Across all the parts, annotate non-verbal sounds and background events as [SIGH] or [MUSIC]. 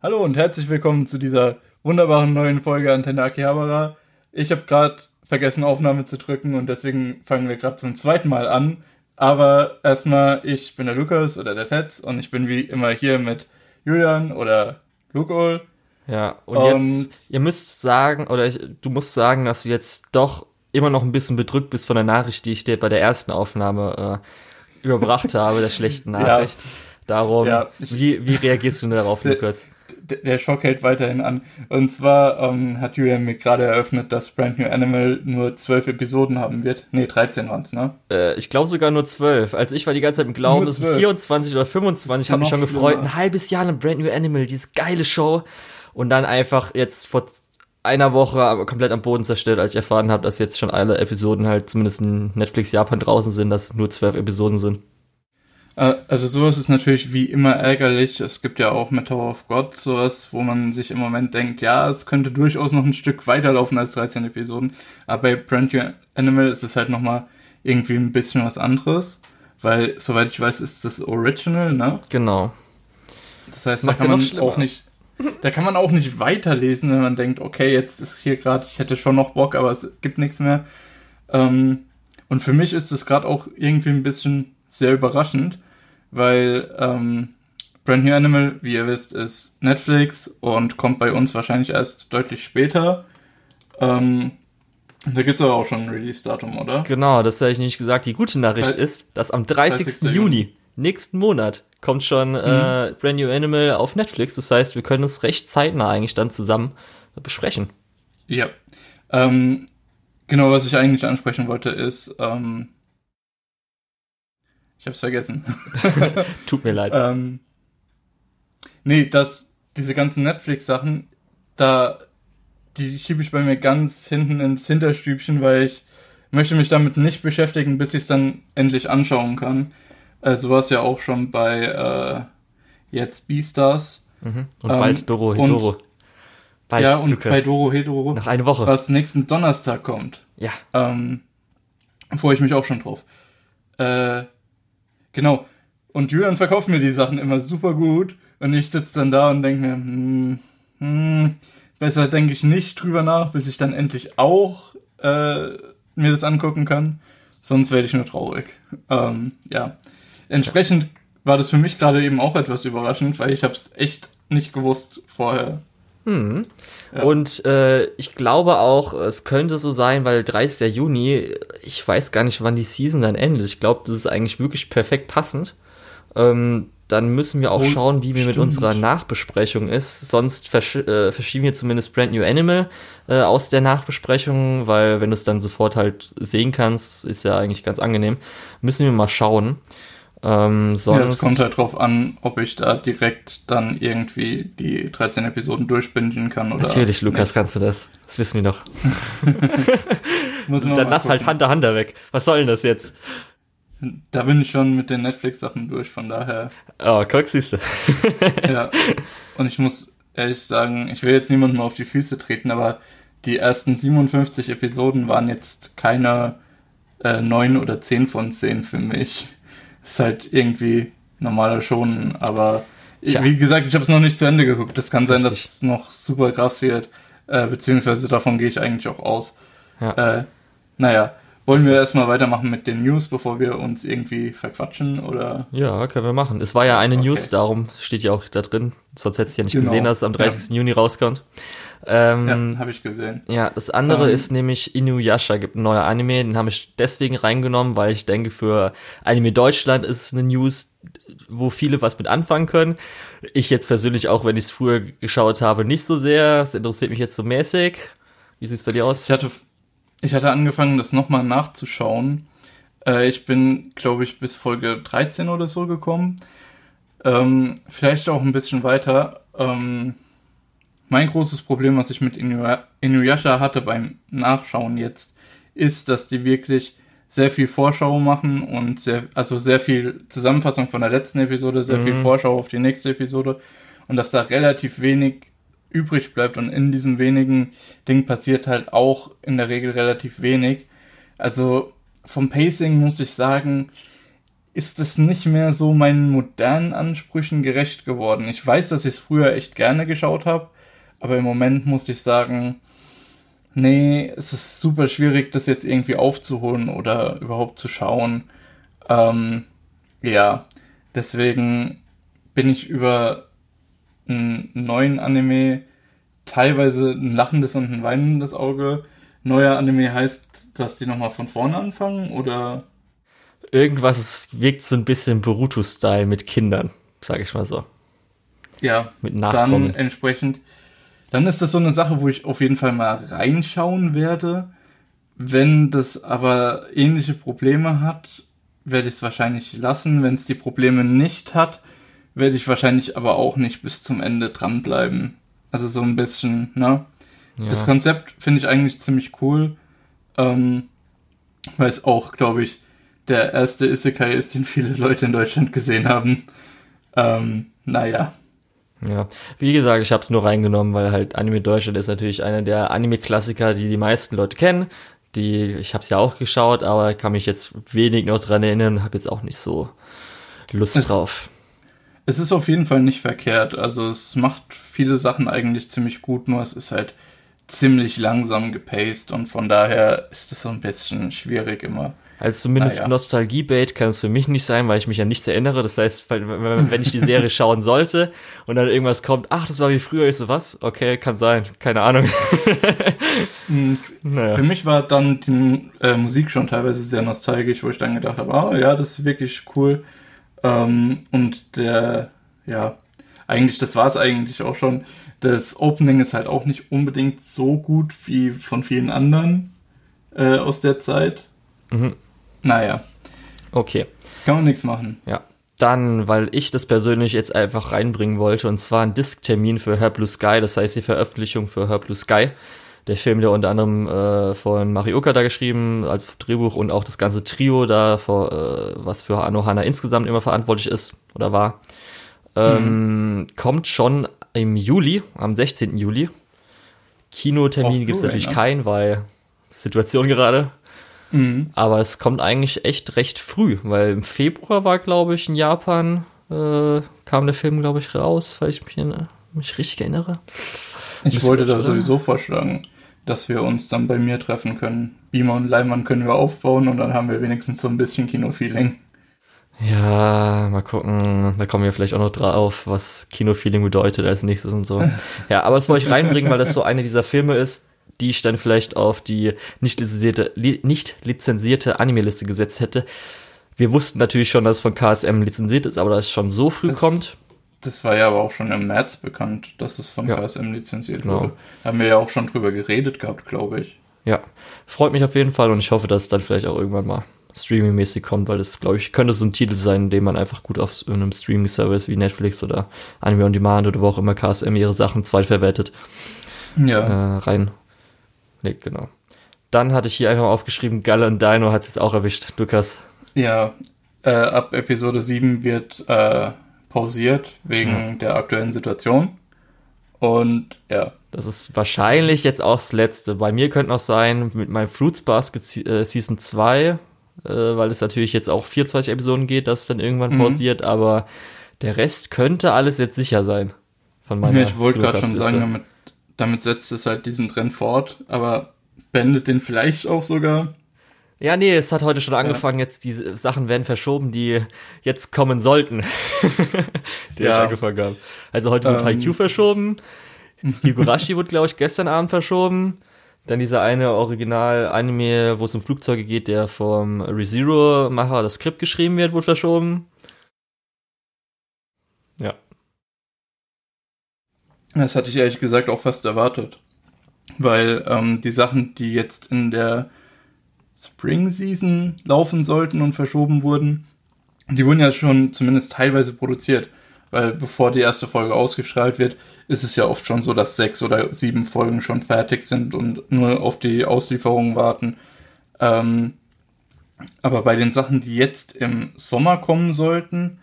Hallo und herzlich willkommen zu dieser wunderbaren neuen Folge Antenne Akihabara. Ich habe gerade vergessen, Aufnahme zu drücken und deswegen fangen wir gerade zum zweiten Mal an. Aber erstmal, ich bin der Lukas oder der Tetz und ich bin wie immer hier mit Julian oder Lukol. Ja, und, und jetzt, ihr müsst sagen, oder ich, du musst sagen, dass du jetzt doch immer noch ein bisschen bedrückt bist von der Nachricht, die ich dir bei der ersten Aufnahme äh, überbracht habe, der schlechten [LAUGHS] Nachricht. Ja. Darum, ja, ich, wie, wie reagierst du darauf, Lukas? Der Schock hält weiterhin an. Und zwar ähm, hat Julian mir gerade eröffnet, dass Brand New Animal nur zwölf Episoden haben wird. Nee, 13 waren es, ne? Äh, ich glaube sogar nur zwölf. Also ich war die ganze Zeit im Glauben, es sind 24 oder 25. Ich habe mich schon gefreut. Schlimmer. Ein halbes Jahr in Brand New Animal, diese geile Show. Und dann einfach jetzt vor einer Woche komplett am Boden zerstört, als ich erfahren habe, dass jetzt schon alle Episoden halt zumindest in Netflix Japan draußen sind, dass es nur zwölf Episoden sind. Äh, also sowas ist natürlich wie immer ärgerlich. Es gibt ja auch mit Tower of God sowas, wo man sich im Moment denkt, ja, es könnte durchaus noch ein Stück weiterlaufen als 13 Episoden. Aber bei Brand New Animal ist es halt nochmal irgendwie ein bisschen was anderes. Weil, soweit ich weiß, ist das Original, ne? Genau. Das heißt, das da kann man auch nicht, da kann man auch nicht weiterlesen, wenn man denkt, okay, jetzt ist hier gerade, ich hätte schon noch Bock, aber es gibt nichts mehr. Ähm, und für mich ist es gerade auch irgendwie ein bisschen sehr überraschend, weil ähm, Brand New Animal, wie ihr wisst, ist Netflix und kommt bei uns wahrscheinlich erst deutlich später. Ähm, da gibt es aber auch schon ein Release-Datum, oder? Genau, das habe ich nicht gesagt. Die gute Nachricht Dre ist, dass am 30. 30. Juni, nächsten Monat, kommt schon äh, mhm. Brand New Animal auf Netflix. Das heißt, wir können es recht zeitnah eigentlich dann zusammen besprechen. Ja. Ähm, genau, was ich eigentlich ansprechen wollte, ist, ähm, ich hab's vergessen. [LAUGHS] Tut mir leid. ähm, nee, das, diese ganzen Netflix-Sachen, da, die schiebe ich bei mir ganz hinten ins Hinterstübchen, weil ich möchte mich damit nicht beschäftigen, bis ich es dann endlich anschauen kann. Also war es ja auch schon bei äh, jetzt Beastars. Mhm. Und ähm, bald Doro Hedoro. Bald, ja, und Lukas. bei Doro Hedoro. Nach einer Woche. Was nächsten Donnerstag kommt. Ja. Ähm, freue ich mich auch schon drauf. Äh, Genau. Und Julian verkauft mir die Sachen immer super gut. Und ich sitze dann da und denke mir, hm, hm, besser denke ich nicht drüber nach, bis ich dann endlich auch äh, mir das angucken kann. Sonst werde ich nur traurig. Ähm, ja. Entsprechend war das für mich gerade eben auch etwas überraschend, weil ich habe es echt nicht gewusst vorher. Hm. Ja. Und äh, ich glaube auch, es könnte so sein, weil 30. Juni, ich weiß gar nicht, wann die Season dann endet. Ich glaube, das ist eigentlich wirklich perfekt passend. Ähm, dann müssen wir auch oh, schauen, wie wir stimmt. mit unserer Nachbesprechung ist. Sonst versch äh, verschieben wir zumindest Brand New Animal äh, aus der Nachbesprechung, weil wenn du es dann sofort halt sehen kannst, ist ja eigentlich ganz angenehm. Müssen wir mal schauen. Ähm, sonst, ja, es kommt halt drauf an, ob ich da direkt dann irgendwie die 13 Episoden durchbinden kann oder. Natürlich, Lukas, nicht. kannst du das. Das wissen wir doch. [LAUGHS] dann lass halt Hunter Hunter weg. Was soll denn das jetzt? Da bin ich schon mit den Netflix-Sachen durch, von daher. Oh, guck, siehst du. [LAUGHS] ja. Und ich muss ehrlich sagen, ich will jetzt niemandem auf die Füße treten, aber die ersten 57 Episoden waren jetzt keine äh, 9 oder 10 von 10 für mich ist halt irgendwie normaler schon, aber ich, wie gesagt, ich habe es noch nicht zu Ende geguckt. Das kann sein, Richtig. dass es noch super krass wird, äh, beziehungsweise davon gehe ich eigentlich auch aus. Ja. Äh, naja, wollen wir erstmal weitermachen mit den News, bevor wir uns irgendwie verquatschen, oder? Ja, können wir machen. Es war ja eine okay. News, darum steht ja auch da drin. Sonst hättest du ja nicht genau. gesehen, dass es am 30. Ja. Juni rauskommt. Ähm, ja, habe ich gesehen. Ja, das andere ähm, ist nämlich Inuyasha gibt ein neuer Anime, den habe ich deswegen reingenommen, weil ich denke, für Anime Deutschland ist es eine News, wo viele was mit anfangen können. Ich jetzt persönlich auch, wenn ich es früher geschaut habe, nicht so sehr. Es interessiert mich jetzt so mäßig. Wie sieht's bei dir aus? Ich hatte, ich hatte angefangen, das nochmal nachzuschauen. Äh, ich bin, glaube ich, bis Folge 13 oder so gekommen. Ähm, vielleicht auch ein bisschen weiter. Ähm, mein großes Problem, was ich mit Inuyasha hatte beim Nachschauen jetzt, ist, dass die wirklich sehr viel Vorschau machen und sehr, also sehr viel Zusammenfassung von der letzten Episode, sehr mhm. viel Vorschau auf die nächste Episode und dass da relativ wenig übrig bleibt und in diesem wenigen Ding passiert halt auch in der Regel relativ wenig. Also vom Pacing muss ich sagen, ist es nicht mehr so meinen modernen Ansprüchen gerecht geworden. Ich weiß, dass ich es früher echt gerne geschaut habe, aber im Moment muss ich sagen, nee, es ist super schwierig, das jetzt irgendwie aufzuholen oder überhaupt zu schauen. Ähm, ja, deswegen bin ich über einen neuen Anime teilweise ein lachendes und ein weinendes Auge. Neuer Anime heißt, dass die nochmal von vorne anfangen oder? Irgendwas es wirkt so ein bisschen Boruto-Style mit Kindern, sag ich mal so. Ja, mit Nachkommen. dann entsprechend. Dann ist das so eine Sache, wo ich auf jeden Fall mal reinschauen werde. Wenn das aber ähnliche Probleme hat, werde ich es wahrscheinlich lassen. Wenn es die Probleme nicht hat, werde ich wahrscheinlich aber auch nicht bis zum Ende dranbleiben. Also so ein bisschen, ne? Ja. Das Konzept finde ich eigentlich ziemlich cool. Ähm, weil es auch, glaube ich, der erste Isekai ist, den viele Leute in Deutschland gesehen haben. Ähm, naja. Ja, wie gesagt, ich habe es nur reingenommen, weil halt Anime Deutschland ist natürlich einer der Anime-Klassiker, die die meisten Leute kennen. Die, ich habe es ja auch geschaut, aber kann mich jetzt wenig noch dran erinnern, habe jetzt auch nicht so Lust es, drauf. Es ist auf jeden Fall nicht verkehrt. Also es macht viele Sachen eigentlich ziemlich gut, nur es ist halt ziemlich langsam gepaced und von daher ist es so ein bisschen schwierig immer also zumindest ah, ja. Nostalgie-Bait kann es für mich nicht sein, weil ich mich an nichts erinnere. Das heißt, wenn ich die Serie schauen sollte und dann irgendwas kommt, ach, das war wie früher, ich so, was? Okay, kann sein, keine Ahnung. [LAUGHS] Hm, naja. Für mich war dann die äh, Musik schon teilweise sehr nostalgisch, wo ich dann gedacht habe, oh ja, das ist wirklich cool. Ähm, und der, ja, eigentlich, das war es eigentlich auch schon. Das Opening ist halt auch nicht unbedingt so gut wie von vielen anderen äh, aus der Zeit. Mhm. Naja. Okay. Kann man nichts machen. Ja. Dann, weil ich das persönlich jetzt einfach reinbringen wollte, und zwar ein Disktermin für Her Blue Sky, das heißt die Veröffentlichung für Her Blue Sky. Der Film, der unter anderem äh, von Marioka da geschrieben, als Drehbuch und auch das ganze Trio da, vor, äh, was für Anohana insgesamt immer verantwortlich ist oder war, ähm, mhm. kommt schon im Juli, am 16. Juli. Kinotermin gibt es natürlich ne? keinen, weil Situation gerade. Mhm. Aber es kommt eigentlich echt recht früh, weil im Februar war, glaube ich, in Japan, äh, kam der Film, glaube ich, raus, weil ich mich, mich richtig erinnere. Ich wollte da sowieso vorschlagen, dass wir uns dann bei mir treffen können. Beamer und Leimann können wir aufbauen und dann haben wir wenigstens so ein bisschen Kinofeeling. Ja, mal gucken. Da kommen wir vielleicht auch noch drauf, was Kinofeeling bedeutet als nächstes und so. [LAUGHS] ja, aber das wollte ich reinbringen, weil das so eine dieser Filme ist, die ich dann vielleicht auf die nicht lizenzierte, li nicht lizenzierte Anime-Liste gesetzt hätte. Wir wussten natürlich schon, dass es von KSM lizenziert ist, aber dass es schon so früh das, kommt. Das war ja aber auch schon im März bekannt, dass es von ja. KSM lizenziert genau. wurde. Haben wir ja auch schon drüber geredet gehabt, glaube ich. Ja, freut mich auf jeden Fall und ich hoffe, dass es dann vielleicht auch irgendwann mal streaming-mäßig kommt, weil das, glaube ich, könnte so ein Titel sein, den man einfach gut auf einem Streaming-Service wie Netflix oder Anime On Demand oder wo auch immer KSM ihre Sachen zweitverwertet ja. äh, rein Nee, genau. Dann hatte ich hier einfach mal aufgeschrieben, Galle und Dino hat es jetzt auch erwischt, Lukas. Ja, äh, ab Episode 7 wird äh, pausiert wegen mhm. der aktuellen Situation. Und ja. Das ist wahrscheinlich jetzt auch das letzte. Bei mir könnte noch sein, mit meinem Fruits Basket äh, Season 2, äh, weil es natürlich jetzt auch 24 Episoden geht, dass es dann irgendwann mhm. pausiert, aber der Rest könnte alles jetzt sicher sein. Von meiner ja, ich wollte gerade schon sagen, damit damit setzt es halt diesen Trend fort, aber beendet den vielleicht auch sogar. Ja, nee, es hat heute schon angefangen, ja. jetzt diese Sachen werden verschoben, die jetzt kommen sollten. [LAUGHS] die ja. ich angefangen habe. Also heute wird ähm. Haikyuu verschoben. Higurashi wurde, glaube ich, gestern Abend verschoben. Dann dieser eine Original-Anime, wo es um Flugzeuge geht, der vom ReZero-Macher das Skript geschrieben wird, wurde verschoben. Ja. Das hatte ich ehrlich gesagt auch fast erwartet. Weil ähm, die Sachen, die jetzt in der Spring Season laufen sollten und verschoben wurden, die wurden ja schon zumindest teilweise produziert. Weil bevor die erste Folge ausgestrahlt wird, ist es ja oft schon so, dass sechs oder sieben Folgen schon fertig sind und nur auf die Auslieferung warten. Ähm, aber bei den Sachen, die jetzt im Sommer kommen sollten,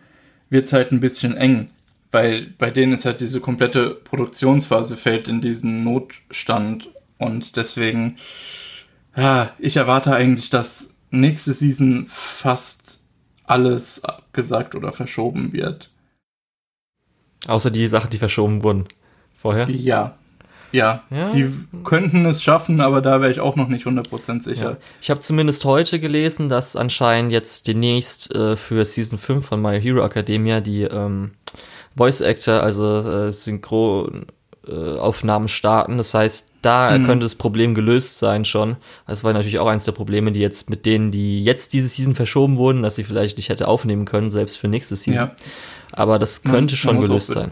wird es halt ein bisschen eng weil bei denen ist halt diese komplette Produktionsphase fällt in diesen Notstand und deswegen, ja, ich erwarte eigentlich, dass nächste Season fast alles abgesagt oder verschoben wird. Außer die Sachen, die verschoben wurden vorher? Ja. Ja, ja. die könnten es schaffen, aber da wäre ich auch noch nicht 100% sicher. Ja. Ich habe zumindest heute gelesen, dass anscheinend jetzt demnächst äh, für Season 5 von My Hero Academia die ähm, Voice Actor, also äh, Synchronaufnahmen äh, starten. Das heißt, da mhm. könnte das Problem gelöst sein schon. Das war natürlich auch eines der Probleme, die jetzt mit denen, die jetzt diese Season verschoben wurden, dass sie vielleicht nicht hätte aufnehmen können, selbst für nächste Season. Ja. Aber das könnte man, schon man gelöst sein.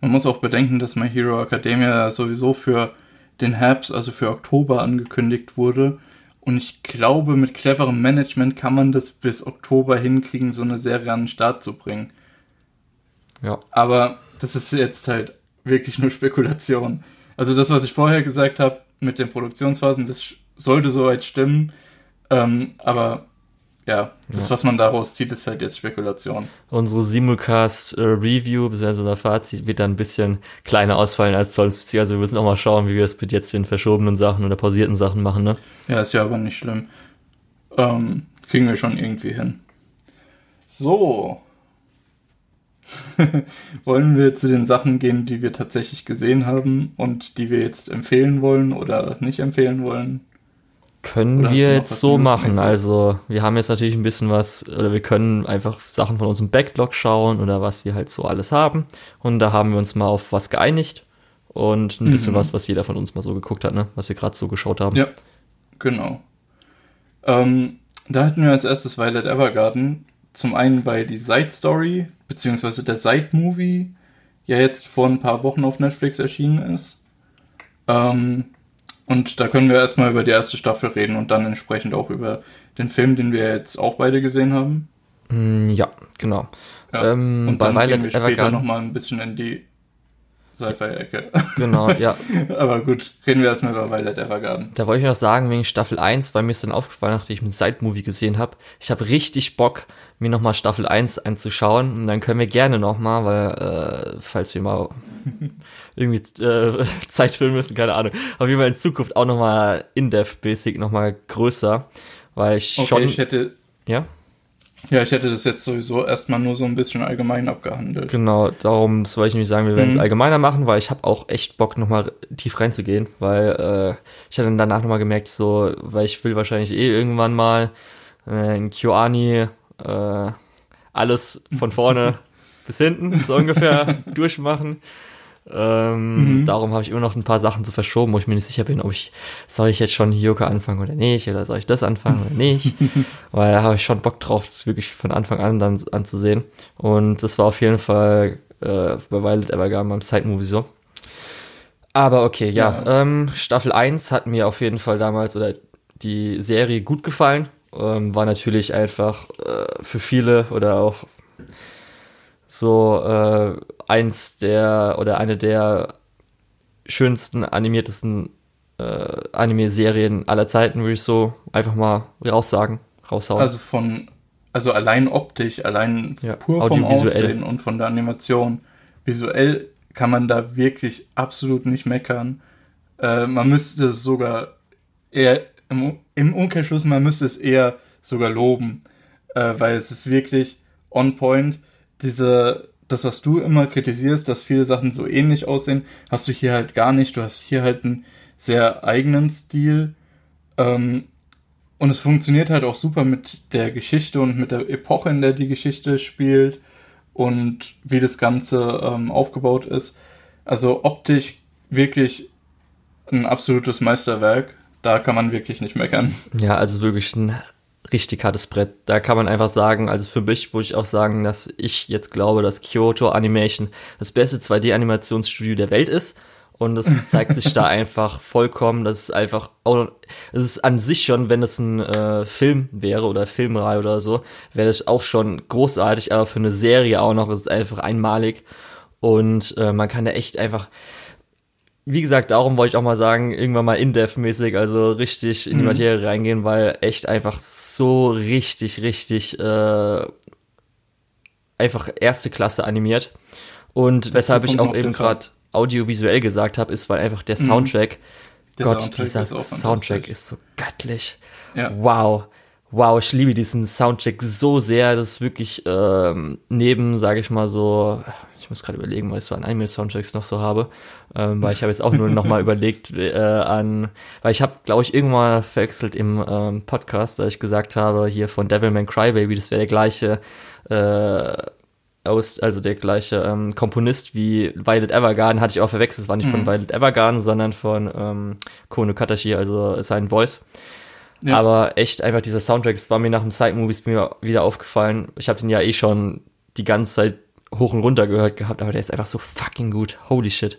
Man muss auch bedenken, dass My Hero Academia sowieso für den Herbst, also für Oktober angekündigt wurde. Und ich glaube, mit cleverem Management kann man das bis Oktober hinkriegen, so eine Serie an den Start zu bringen. Ja. Aber das ist jetzt halt wirklich nur Spekulation. Also das, was ich vorher gesagt habe mit den Produktionsphasen, das sollte soweit stimmen. Ähm, aber ja, das, ja. was man daraus zieht, ist halt jetzt Spekulation. Unsere Simulcast-Review, äh, beziehungsweise unser Fazit, wird dann ein bisschen kleiner ausfallen als sonst. Also wir müssen auch mal schauen, wie wir es mit jetzt den verschobenen Sachen oder pausierten Sachen machen, ne? Ja, ist ja aber nicht schlimm. Ähm, kriegen wir schon irgendwie hin. So. [LAUGHS] wollen wir zu den Sachen gehen, die wir tatsächlich gesehen haben und die wir jetzt empfehlen wollen oder nicht empfehlen wollen? Können oder wir jetzt so machen. Also, wir haben jetzt natürlich ein bisschen was, oder wir können einfach Sachen von unserem Backlog schauen oder was wir halt so alles haben. Und da haben wir uns mal auf was geeinigt und ein bisschen mhm. was, was jeder von uns mal so geguckt hat, ne? was wir gerade so geschaut haben. Ja, genau. Ähm, da hatten wir als erstes Violet Evergarden. Zum einen, weil die Side Story, beziehungsweise der Side Movie, ja jetzt vor ein paar Wochen auf Netflix erschienen ist. Ähm, und da können wir erstmal über die erste Staffel reden und dann entsprechend auch über den Film, den wir jetzt auch beide gesehen haben. Mm, ja, genau. Ja. Ähm, und dann Violet gehen wir später Evergarden. noch mal ein bisschen in die Sci-Fi-Ecke. Genau, ja. [LAUGHS] Aber gut, reden wir erstmal über Violet Evergarden. Da wollte ich noch sagen, wegen Staffel 1, weil mir ist dann aufgefallen, nachdem ich ein Side-Movie gesehen habe, ich habe richtig Bock, mir nochmal Staffel 1 anzuschauen. Und dann können wir gerne nochmal, weil, äh, falls wir mal [LAUGHS] irgendwie äh, [LAUGHS] Zeit füllen müssen, keine Ahnung. Auf jeden Fall in Zukunft auch nochmal In-Depth-Basic nochmal größer, weil ich okay, schon... ich hätte... Ja? Ja, ich hätte das jetzt sowieso erstmal nur so ein bisschen allgemein abgehandelt. Genau, darum das wollte ich nämlich sagen, wir werden es mhm. allgemeiner machen, weil ich habe auch echt Bock, nochmal tief reinzugehen, weil äh, ich hatte dann danach nochmal gemerkt, so, weil ich will wahrscheinlich eh irgendwann mal äh, in QAni äh, alles von vorne [LAUGHS] bis hinten so ungefähr durchmachen. Ähm, mhm. Darum habe ich immer noch ein paar Sachen zu verschoben, wo ich mir nicht sicher bin, ob ich, soll ich jetzt schon Hioka anfangen oder nicht, oder soll ich das anfangen oder nicht. [LAUGHS] Weil da habe ich schon Bock drauf, das wirklich von Anfang an dann anzusehen. Und das war auf jeden Fall äh, bei Violet Evergarden beim Side-Movie so. Aber okay, ja, ja. Ähm, Staffel 1 hat mir auf jeden Fall damals oder die Serie gut gefallen. Ähm, war natürlich einfach äh, für viele oder auch so äh, eins der oder eine der schönsten, animiertesten äh, Anime-Serien aller Zeiten, würde ich so einfach mal raussagen, raushauen. Also von, also allein optisch, allein ja, pur vom Aussehen und von der Animation. Visuell kann man da wirklich absolut nicht meckern. Äh, man müsste es sogar eher im, im Umkehrschluss, man müsste es eher sogar loben, äh, weil es ist wirklich on point diese, das, was du immer kritisierst, dass viele Sachen so ähnlich aussehen, hast du hier halt gar nicht. Du hast hier halt einen sehr eigenen Stil. Ähm, und es funktioniert halt auch super mit der Geschichte und mit der Epoche, in der die Geschichte spielt und wie das Ganze ähm, aufgebaut ist. Also optisch wirklich ein absolutes Meisterwerk. Da kann man wirklich nicht meckern. Ja, also wirklich ein richtig hartes Brett. Da kann man einfach sagen, also für mich muss ich auch sagen, dass ich jetzt glaube, dass Kyoto Animation das beste 2D-Animationsstudio der Welt ist. Und es [LAUGHS] zeigt sich da einfach vollkommen, dass es einfach, es ist an sich schon, wenn es ein äh, Film wäre oder Filmreihe oder so, wäre das auch schon großartig, aber für eine Serie auch noch ist es einfach einmalig. Und äh, man kann da echt einfach, wie gesagt, darum wollte ich auch mal sagen, irgendwann mal in-depth-mäßig, also richtig in die mhm. Materie reingehen, weil echt einfach so richtig, richtig äh, einfach erste Klasse animiert. Und das weshalb ich auch eben gerade audiovisuell gesagt habe, ist, weil einfach der mhm. Soundtrack, mhm. Gott, Soundtrack dieser ist Soundtrack ist so göttlich. Ja. Wow. wow, ich liebe diesen Soundtrack so sehr. Das ist wirklich ähm, neben, sage ich mal so, ich muss gerade überlegen, was ich so an Anime-Soundtracks noch so habe, ähm, weil ich habe jetzt auch nur noch mal [LAUGHS] überlegt äh, an, weil ich habe, glaube ich, irgendwann verwechselt im ähm, Podcast, da ich gesagt habe, hier von Devilman Crybaby, das wäre der gleiche äh, aus, also der gleiche ähm, Komponist wie Violet Evergarden, hatte ich auch verwechselt, es war nicht mhm. von Violet Evergarden, sondern von ähm, Kono Katashi, also sein Voice. Ja. Aber echt einfach dieser Soundtrack, das war mir nach dem Side-Movies wieder aufgefallen. Ich habe den ja eh schon die ganze Zeit hoch und runter gehört gehabt, aber der ist einfach so fucking gut. Holy shit.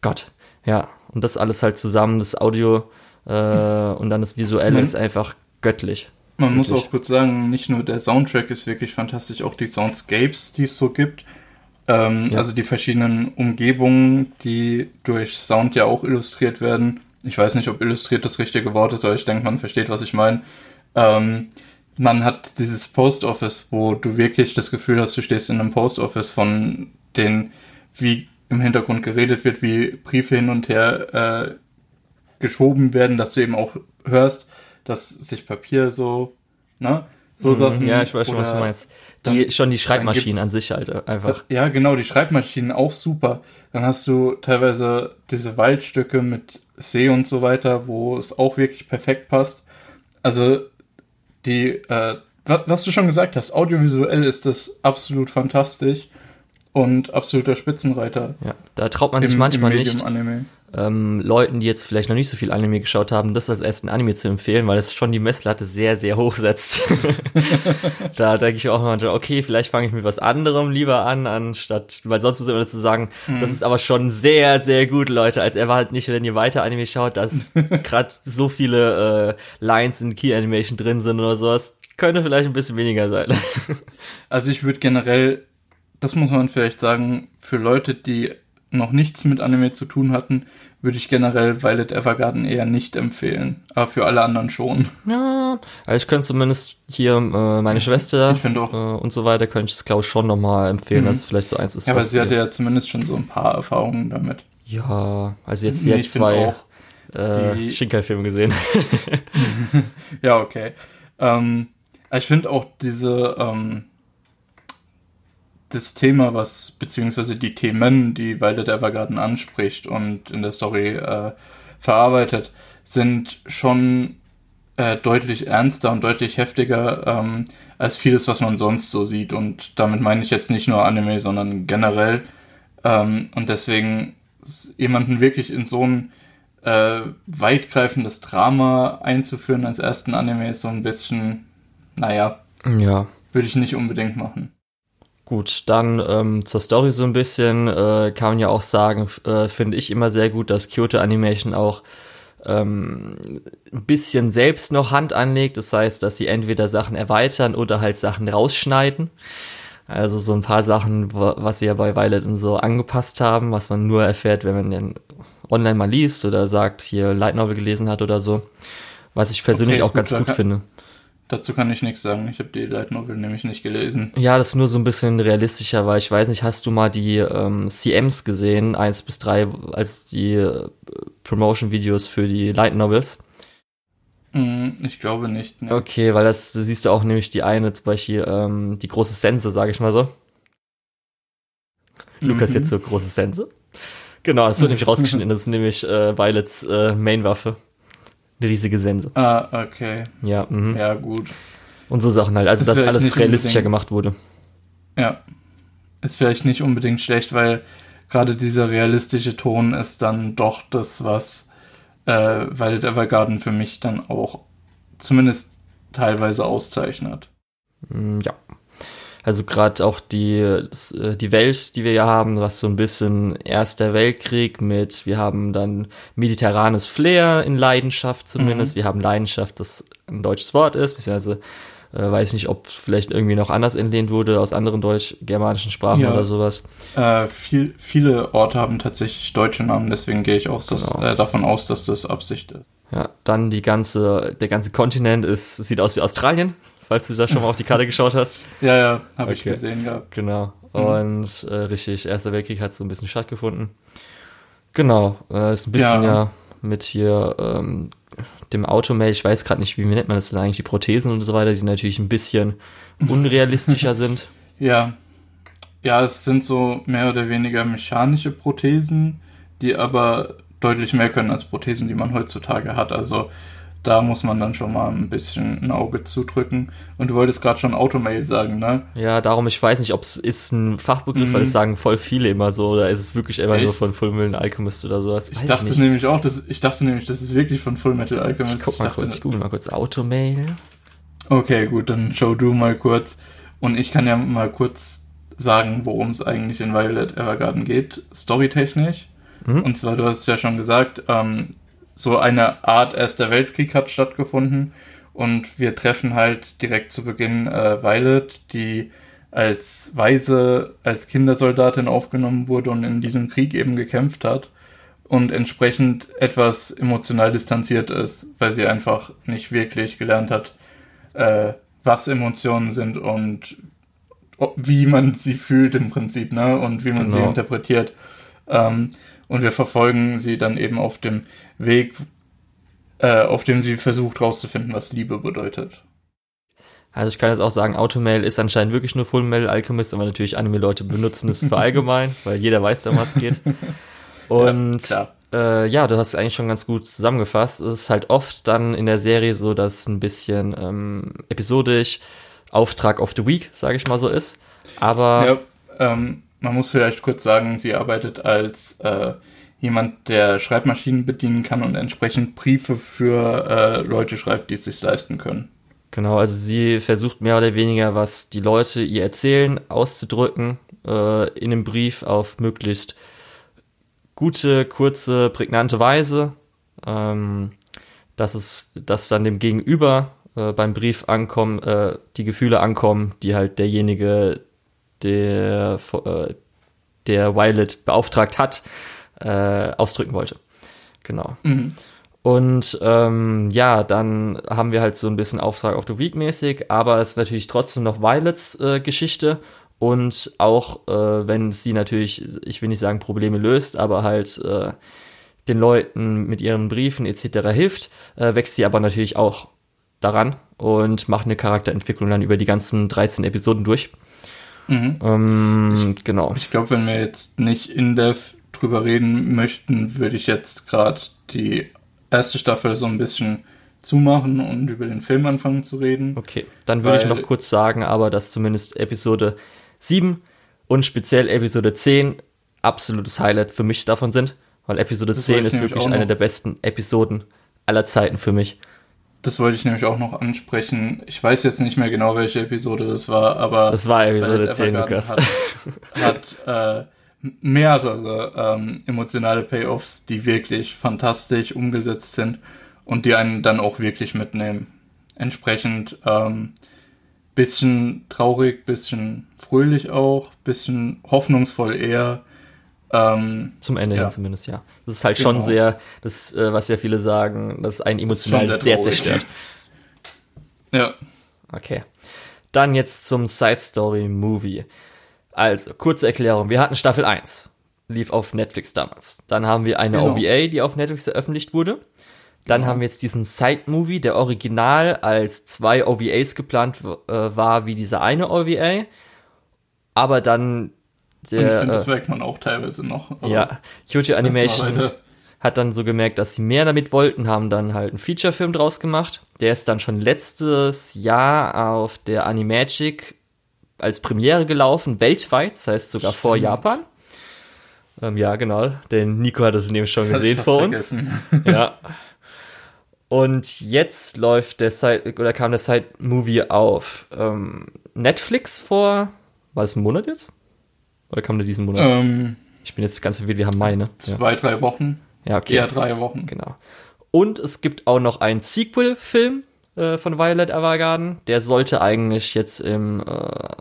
Gott. Ja. Und das alles halt zusammen, das Audio äh, und dann das Visuelle mhm. ist einfach göttlich. Man wirklich. muss auch kurz sagen, nicht nur der Soundtrack ist wirklich fantastisch, auch die Soundscapes, die es so gibt. Ähm, ja. Also die verschiedenen Umgebungen, die durch Sound ja auch illustriert werden. Ich weiß nicht, ob illustriert das richtige Wort ist, aber ich denke, man versteht, was ich meine. Ähm, man hat dieses Post Office, wo du wirklich das Gefühl hast, du stehst in einem Post Office von den, wie im Hintergrund geredet wird, wie Briefe hin und her äh, geschoben werden, dass du eben auch hörst, dass sich Papier so, ne? So mhm, Sachen. Ja, ich weiß schon, was du meinst. Die, dann, schon die Schreibmaschinen an sich halt einfach. Da, ja, genau, die Schreibmaschinen auch super. Dann hast du teilweise diese Waldstücke mit See und so weiter, wo es auch wirklich perfekt passt. Also die, äh, was du schon gesagt hast, audiovisuell ist das absolut fantastisch und absoluter Spitzenreiter. Ja, da traut man sich im, manchmal im nicht. Anime ähm, Leuten, die jetzt vielleicht noch nicht so viel Anime geschaut haben, das als ersten Anime zu empfehlen, weil es schon die Messlatte sehr, sehr hoch setzt. [LAUGHS] da denke ich auch manchmal, okay, vielleicht fange ich mit was anderem lieber an, anstatt, weil sonst muss ich immer dazu sagen, mhm. das ist aber schon sehr, sehr gut, Leute. Als erwartet nicht, wenn ihr weiter Anime schaut, dass [LAUGHS] gerade so viele äh, Lines in Key Animation drin sind oder sowas. Könnte vielleicht ein bisschen weniger sein. also ich würde generell, das muss man vielleicht sagen, für Leute, die noch nichts mit Anime zu tun hatten, würde ich generell Violet Evergarden eher nicht empfehlen. Aber für alle anderen schon. Ja, also ich könnte zumindest hier äh, meine Schwester auch, äh, und so weiter, könnte ich es glaube ich schon nochmal empfehlen, mhm. dass es vielleicht so eins ist. Ja, aber sie hatte ja zumindest schon so ein paar Erfahrungen damit. Ja, also jetzt, nee, jetzt zwei äh, Shinkai-Filme gesehen. [LAUGHS] ja, okay. Ähm, ich finde auch diese ähm, das Thema, was, beziehungsweise die Themen, die Violet Evergarden anspricht und in der Story äh, verarbeitet, sind schon äh, deutlich ernster und deutlich heftiger ähm, als vieles, was man sonst so sieht. Und damit meine ich jetzt nicht nur Anime, sondern generell. Ähm, und deswegen jemanden wirklich in so ein äh, weitgreifendes Drama einzuführen als ersten Anime ist so ein bisschen, naja, ja. würde ich nicht unbedingt machen. Gut, dann ähm, zur Story so ein bisschen äh, kann man ja auch sagen, äh, finde ich immer sehr gut, dass Kyoto Animation auch ähm, ein bisschen selbst noch Hand anlegt. Das heißt, dass sie entweder Sachen erweitern oder halt Sachen rausschneiden. Also so ein paar Sachen, was sie ja bei Violet und so angepasst haben, was man nur erfährt, wenn man den online mal liest oder sagt, hier Light Novel gelesen hat oder so. Was ich persönlich okay, auch ganz gut finde. Dazu kann ich nichts sagen. Ich habe die Light Novel nämlich nicht gelesen. Ja, das ist nur so ein bisschen realistischer, weil ich weiß nicht, hast du mal die ähm, CMs gesehen, eins bis drei, als die äh, Promotion-Videos für die Light Novels? Mm, ich glaube nicht. Ne. Okay, weil das, siehst du auch nämlich die eine, zum Beispiel ähm, die große Sense, sage ich mal so. Mhm. Lukas jetzt so große Sense. Genau, das wird nämlich [LAUGHS] rausgeschnitten. Das ist nämlich äh, Violets äh, Main-Waffe. Eine riesige Sense. Ah, okay. Ja, mhm. Ja, gut. Und so Sachen halt. Also, das dass alles realistischer gemacht wurde. Ja. Ist vielleicht nicht unbedingt schlecht, weil gerade dieser realistische Ton ist dann doch das, was äh, Violet Evergarden für mich dann auch zumindest teilweise auszeichnet. Mm, ja. Also gerade auch die, äh, die Welt, die wir ja haben, was so ein bisschen Erster Weltkrieg mit, wir haben dann mediterranes Flair in Leidenschaft zumindest, mhm. wir haben Leidenschaft, das ein deutsches Wort ist, beziehungsweise äh, weiß nicht, ob vielleicht irgendwie noch anders entlehnt wurde aus anderen deutsch-germanischen Sprachen ja. oder sowas. Äh, viel, viele Orte haben tatsächlich deutsche Namen, deswegen gehe ich aus, dass, genau. äh, davon aus, dass das Absicht ist. Ja, dann die ganze, der ganze Kontinent ist, sieht aus wie Australien, falls du da schon mal auf die Karte geschaut hast. [LAUGHS] Ja, ja, habe okay. ich gesehen gehabt. Genau. Mhm. Und äh, richtig, Erster Weltkrieg hat so ein bisschen stattgefunden. Genau, äh, ist ein bisschen ja, ja mit hier ähm, dem Automail, ich weiß gerade nicht, wie nennt man das denn eigentlich, die Prothesen und so weiter, die natürlich ein bisschen [LAUGHS] unrealistischer sind. Ja. Ja, es sind so mehr oder weniger mechanische Prothesen, die aber deutlich mehr können als Prothesen, die man heutzutage hat. Also da muss man dann schon mal ein bisschen ein Auge zudrücken. Und du wolltest gerade schon Automail sagen, ne? Ja, darum, ich weiß nicht, ob es ist ein Fachbegriff, mhm. weil das sagen voll viele immer so, oder ist es wirklich immer Echt? nur von Full Metal Alchemist oder sowas? Ich, ich dachte ich nämlich auch, dass, ich dachte nämlich, das ist wirklich von Full Metal Alchemist. Ich guck mal ich dachte, kurz, ich google mal kurz Automail. Okay, gut, dann schau du mal kurz. Und ich kann ja mal kurz sagen, worum es eigentlich in Violet Evergarden geht, storytechnisch. Mhm. Und zwar, du hast es ja schon gesagt, ähm, so eine Art Erster Weltkrieg hat stattgefunden und wir treffen halt direkt zu Beginn äh, Violet, die als Weise, als Kindersoldatin aufgenommen wurde und in diesem Krieg eben gekämpft hat und entsprechend etwas emotional distanziert ist, weil sie einfach nicht wirklich gelernt hat, äh, was Emotionen sind und wie man sie fühlt im Prinzip, ne? Und wie man genau. sie interpretiert. Ähm, und wir verfolgen sie dann eben auf dem Weg, äh, auf dem sie versucht herauszufinden, was Liebe bedeutet. Also ich kann jetzt auch sagen, Automail ist anscheinend wirklich nur Full Metal Alchemist, aber natürlich Anime-Leute benutzen es für [LAUGHS] allgemein, weil jeder weiß, um was geht. [LAUGHS] Und ja, äh, ja, du hast eigentlich schon ganz gut zusammengefasst. Es ist halt oft dann in der Serie so, dass ein bisschen ähm, episodisch Auftrag of the Week, sage ich mal so ist. Aber ja, ähm, man muss vielleicht kurz sagen, sie arbeitet als äh, jemand, der Schreibmaschinen bedienen kann und entsprechend Briefe für äh, Leute schreibt, die es sich leisten können. Genau, also sie versucht mehr oder weniger, was die Leute ihr erzählen, auszudrücken äh, in einem Brief auf möglichst gute, kurze, prägnante Weise, ähm, dass es, dass dann dem Gegenüber äh, beim Brief ankommen, äh, die Gefühle ankommen, die halt derjenige, der, äh, der Violet beauftragt hat, äh, ausdrücken wollte. Genau. Mhm. Und ähm, ja, dann haben wir halt so ein bisschen Auftrag auf the Week mäßig, aber es ist natürlich trotzdem noch Violets äh, Geschichte und auch äh, wenn sie natürlich, ich will nicht sagen Probleme löst, aber halt äh, den Leuten mit ihren Briefen etc. hilft, äh, wächst sie aber natürlich auch daran und macht eine Charakterentwicklung dann über die ganzen 13 Episoden durch. Mhm. Ähm, ich, genau. Ich glaube, wenn wir jetzt nicht in Depth drüber reden möchten, würde ich jetzt gerade die erste Staffel so ein bisschen zumachen und über den Film anfangen zu reden. Okay, dann würde ich noch kurz sagen, aber dass zumindest Episode 7 und speziell Episode 10 absolutes Highlight für mich davon sind, weil Episode das 10 ist wirklich eine der besten Episoden aller Zeiten für mich. Das wollte ich nämlich auch noch ansprechen. Ich weiß jetzt nicht mehr genau, welche Episode das war, aber. Das war Episode 10, Lukas. Hat, hat äh, mehrere ähm, emotionale Payoffs, die wirklich fantastisch umgesetzt sind und die einen dann auch wirklich mitnehmen. Entsprechend ähm, bisschen traurig, bisschen fröhlich auch, bisschen hoffnungsvoll eher. Ähm, Zum Ende ja. hin zumindest, ja. Das ist halt genau. schon sehr, das, äh, was ja viele sagen, das ist ein emotional sehr, sehr zerstört. [LAUGHS] Ja. Okay. Dann jetzt zum Side Story Movie. Also, kurze Erklärung. Wir hatten Staffel 1. Lief auf Netflix damals. Dann haben wir eine genau. OVA, die auf Netflix veröffentlicht wurde. Dann genau. haben wir jetzt diesen Side-Movie, der original als zwei OVAs geplant äh, war, wie diese eine OVA. Aber dann der, Und ich finde, das merkt man auch teilweise noch. Ja, Kyoto Animation hat dann so gemerkt, dass sie mehr damit wollten, haben dann halt einen Feature-Film draus gemacht. Der ist dann schon letztes Jahr auf der Animagic als Premiere gelaufen, weltweit, das heißt sogar Stimmt. vor Japan. Ähm, ja, genau, denn Nico hat es nämlich schon das gesehen vor uns. [LAUGHS] ja. Und jetzt läuft der Side, oder kam der Side-Movie auf ähm, Netflix vor, war es ein Monat jetzt? Oder kam der diesen Monat? Ähm, ich bin jetzt ganz verwirrt, wir haben Mai, ne? Zwei, ja. drei Wochen. Ja, okay. Eher drei Wochen. Genau. Und es gibt auch noch einen Sequel-Film, äh, von Violet Evergarden. Der sollte eigentlich jetzt im, äh,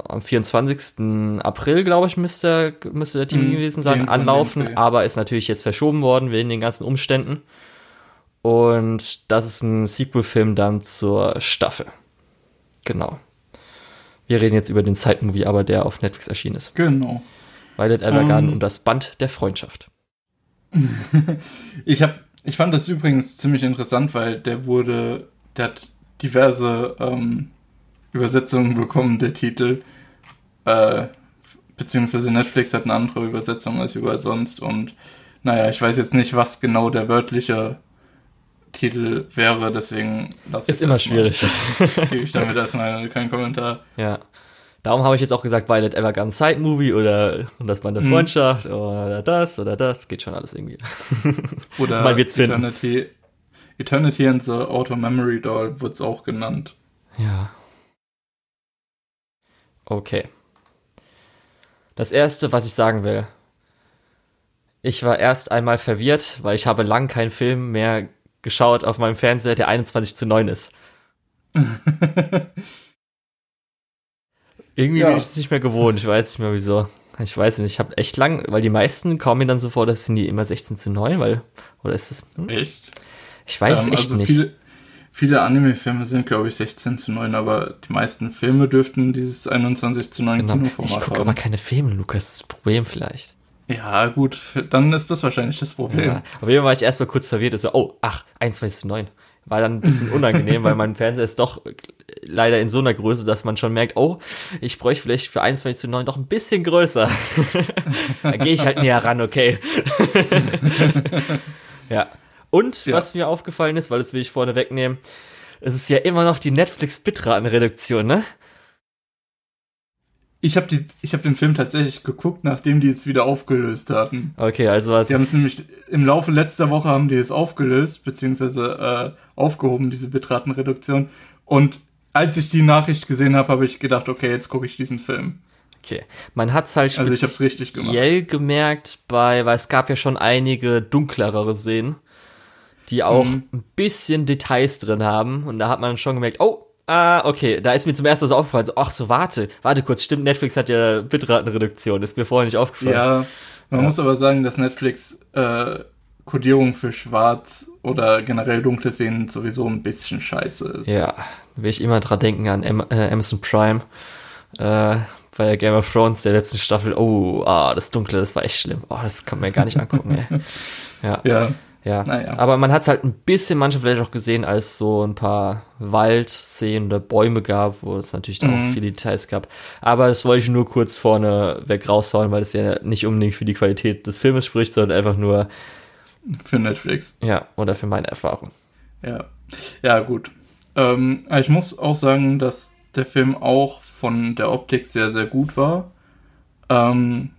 am 24. April, glaube ich, müsste, müsste der Team mhm, gewesen sein, anlaufen, aber ist natürlich jetzt verschoben worden wegen den ganzen Umständen. Und das ist ein Sequel-Film dann zur Staffel. Genau. Wir reden jetzt über den Side-Movie, aber der auf Netflix erschienen ist. Genau. Violet Evergarden um, ähm. und das Band der Freundschaft. [LAUGHS] ich habe ich fand das übrigens ziemlich interessant, weil der wurde, der hat diverse ähm, Übersetzungen bekommen, der Titel. Äh, beziehungsweise Netflix hat eine andere Übersetzung als überall sonst. Und naja, ich weiß jetzt nicht, was genau der wörtliche Titel wäre, deswegen lasse ich Ist immer schwierig. Gebe ich damit erstmal keinen Kommentar. Ja. Darum habe ich jetzt auch gesagt, Violet Evergarden Side Movie oder und das war eine hm. Freundschaft oder das oder das. Geht schon alles irgendwie. [LAUGHS] Oder Man wird's Eternity, Eternity and the Auto Memory Doll wird es auch genannt. Ja. Okay. Das erste, was ich sagen will. Ich war erst einmal verwirrt, weil ich habe lang keinen Film mehr geschaut auf meinem Fernseher, der 21 zu 9 ist. [LAUGHS] Irgendwie ja. bin ich es nicht mehr gewohnt. Ich weiß nicht mehr wieso. Ich weiß nicht, ich habe echt lang, weil die meisten kommen mir dann so vor, dass sind die immer 16 zu 9, weil, oder ist das? Hm? Echt? Ich weiß ähm, echt also nicht. Viele, viele Anime-Filme sind, glaube ich, 16 zu 9, aber die meisten Filme dürften dieses 21 zu 9 genau. Kinoformat Ich gucke aber keine Filme, Lukas, das ist das Problem vielleicht. Ja, gut, dann ist das wahrscheinlich das Problem. Ja, aber hier war ich erstmal kurz verwirrt, so, oh, ach, 21 zu 9. War dann ein bisschen [LAUGHS] unangenehm, weil mein Fernseher ist doch leider in so einer Größe, dass man schon merkt, oh, ich bräuchte vielleicht für 21 zu 9 doch ein bisschen größer. [LAUGHS] da gehe ich halt näher ran, okay. [LAUGHS] ja. Und ja. was mir aufgefallen ist, weil das will ich vorne wegnehmen, es ist ja immer noch die Netflix-Bitratenreduktion, ne? Ich habe hab den Film tatsächlich geguckt, nachdem die jetzt wieder aufgelöst hatten. Okay, also was. Die haben es nämlich im Laufe letzter Woche haben die es aufgelöst, beziehungsweise äh, aufgehoben, diese Bitratenreduktion. Und als ich die Nachricht gesehen habe, habe ich gedacht, okay, jetzt gucke ich diesen Film. Okay. Man hat es halt also ich hab's richtig gemacht. gemerkt bei, weil es gab ja schon einige dunklerere Szenen, die auch mhm. ein bisschen Details drin haben. Und da hat man schon gemerkt, oh, Ah, okay, da ist mir zum ersten Mal so aufgefallen, so, ach so, warte, warte kurz, stimmt, Netflix hat ja Bitratenreduktion, ist mir vorher nicht aufgefallen. Ja, man ja. muss aber sagen, dass Netflix äh, Kodierung für schwarz oder generell dunkle Szenen sowieso ein bisschen scheiße ist. Ja, will ich immer dran denken an Am äh, Amazon Prime, äh, bei Game of Thrones der letzten Staffel, oh, ah, das Dunkle, das war echt schlimm, oh, das kann man ja gar nicht angucken, ey. [LAUGHS] Ja. ja. Ja, naja. aber man hat es halt ein bisschen manchmal vielleicht auch gesehen, als so ein paar Waldszenen oder Bäume gab, wo es natürlich mhm. auch viele Details gab. Aber das wollte ich nur kurz vorne weg raushauen, weil es ja nicht unbedingt für die Qualität des Filmes spricht, sondern einfach nur für Netflix. Ja, oder für meine Erfahrung. Ja, ja gut. Ähm, ich muss auch sagen, dass der Film auch von der Optik sehr, sehr gut war. Ähm,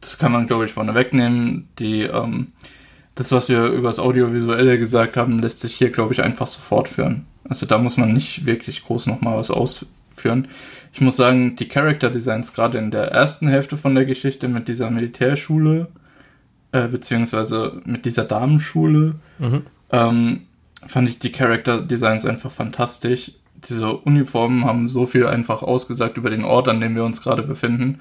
das kann man, glaube ich, vorne wegnehmen. Die ähm, das, was wir über das Audiovisuelle gesagt haben, lässt sich hier, glaube ich, einfach so fortführen. Also da muss man nicht wirklich groß nochmal was ausführen. Ich muss sagen, die Character Designs gerade in der ersten Hälfte von der Geschichte mit dieser Militärschule, äh, beziehungsweise mit dieser Damenschule, mhm. ähm, fand ich die Character Designs einfach fantastisch. Diese Uniformen haben so viel einfach ausgesagt über den Ort, an dem wir uns gerade befinden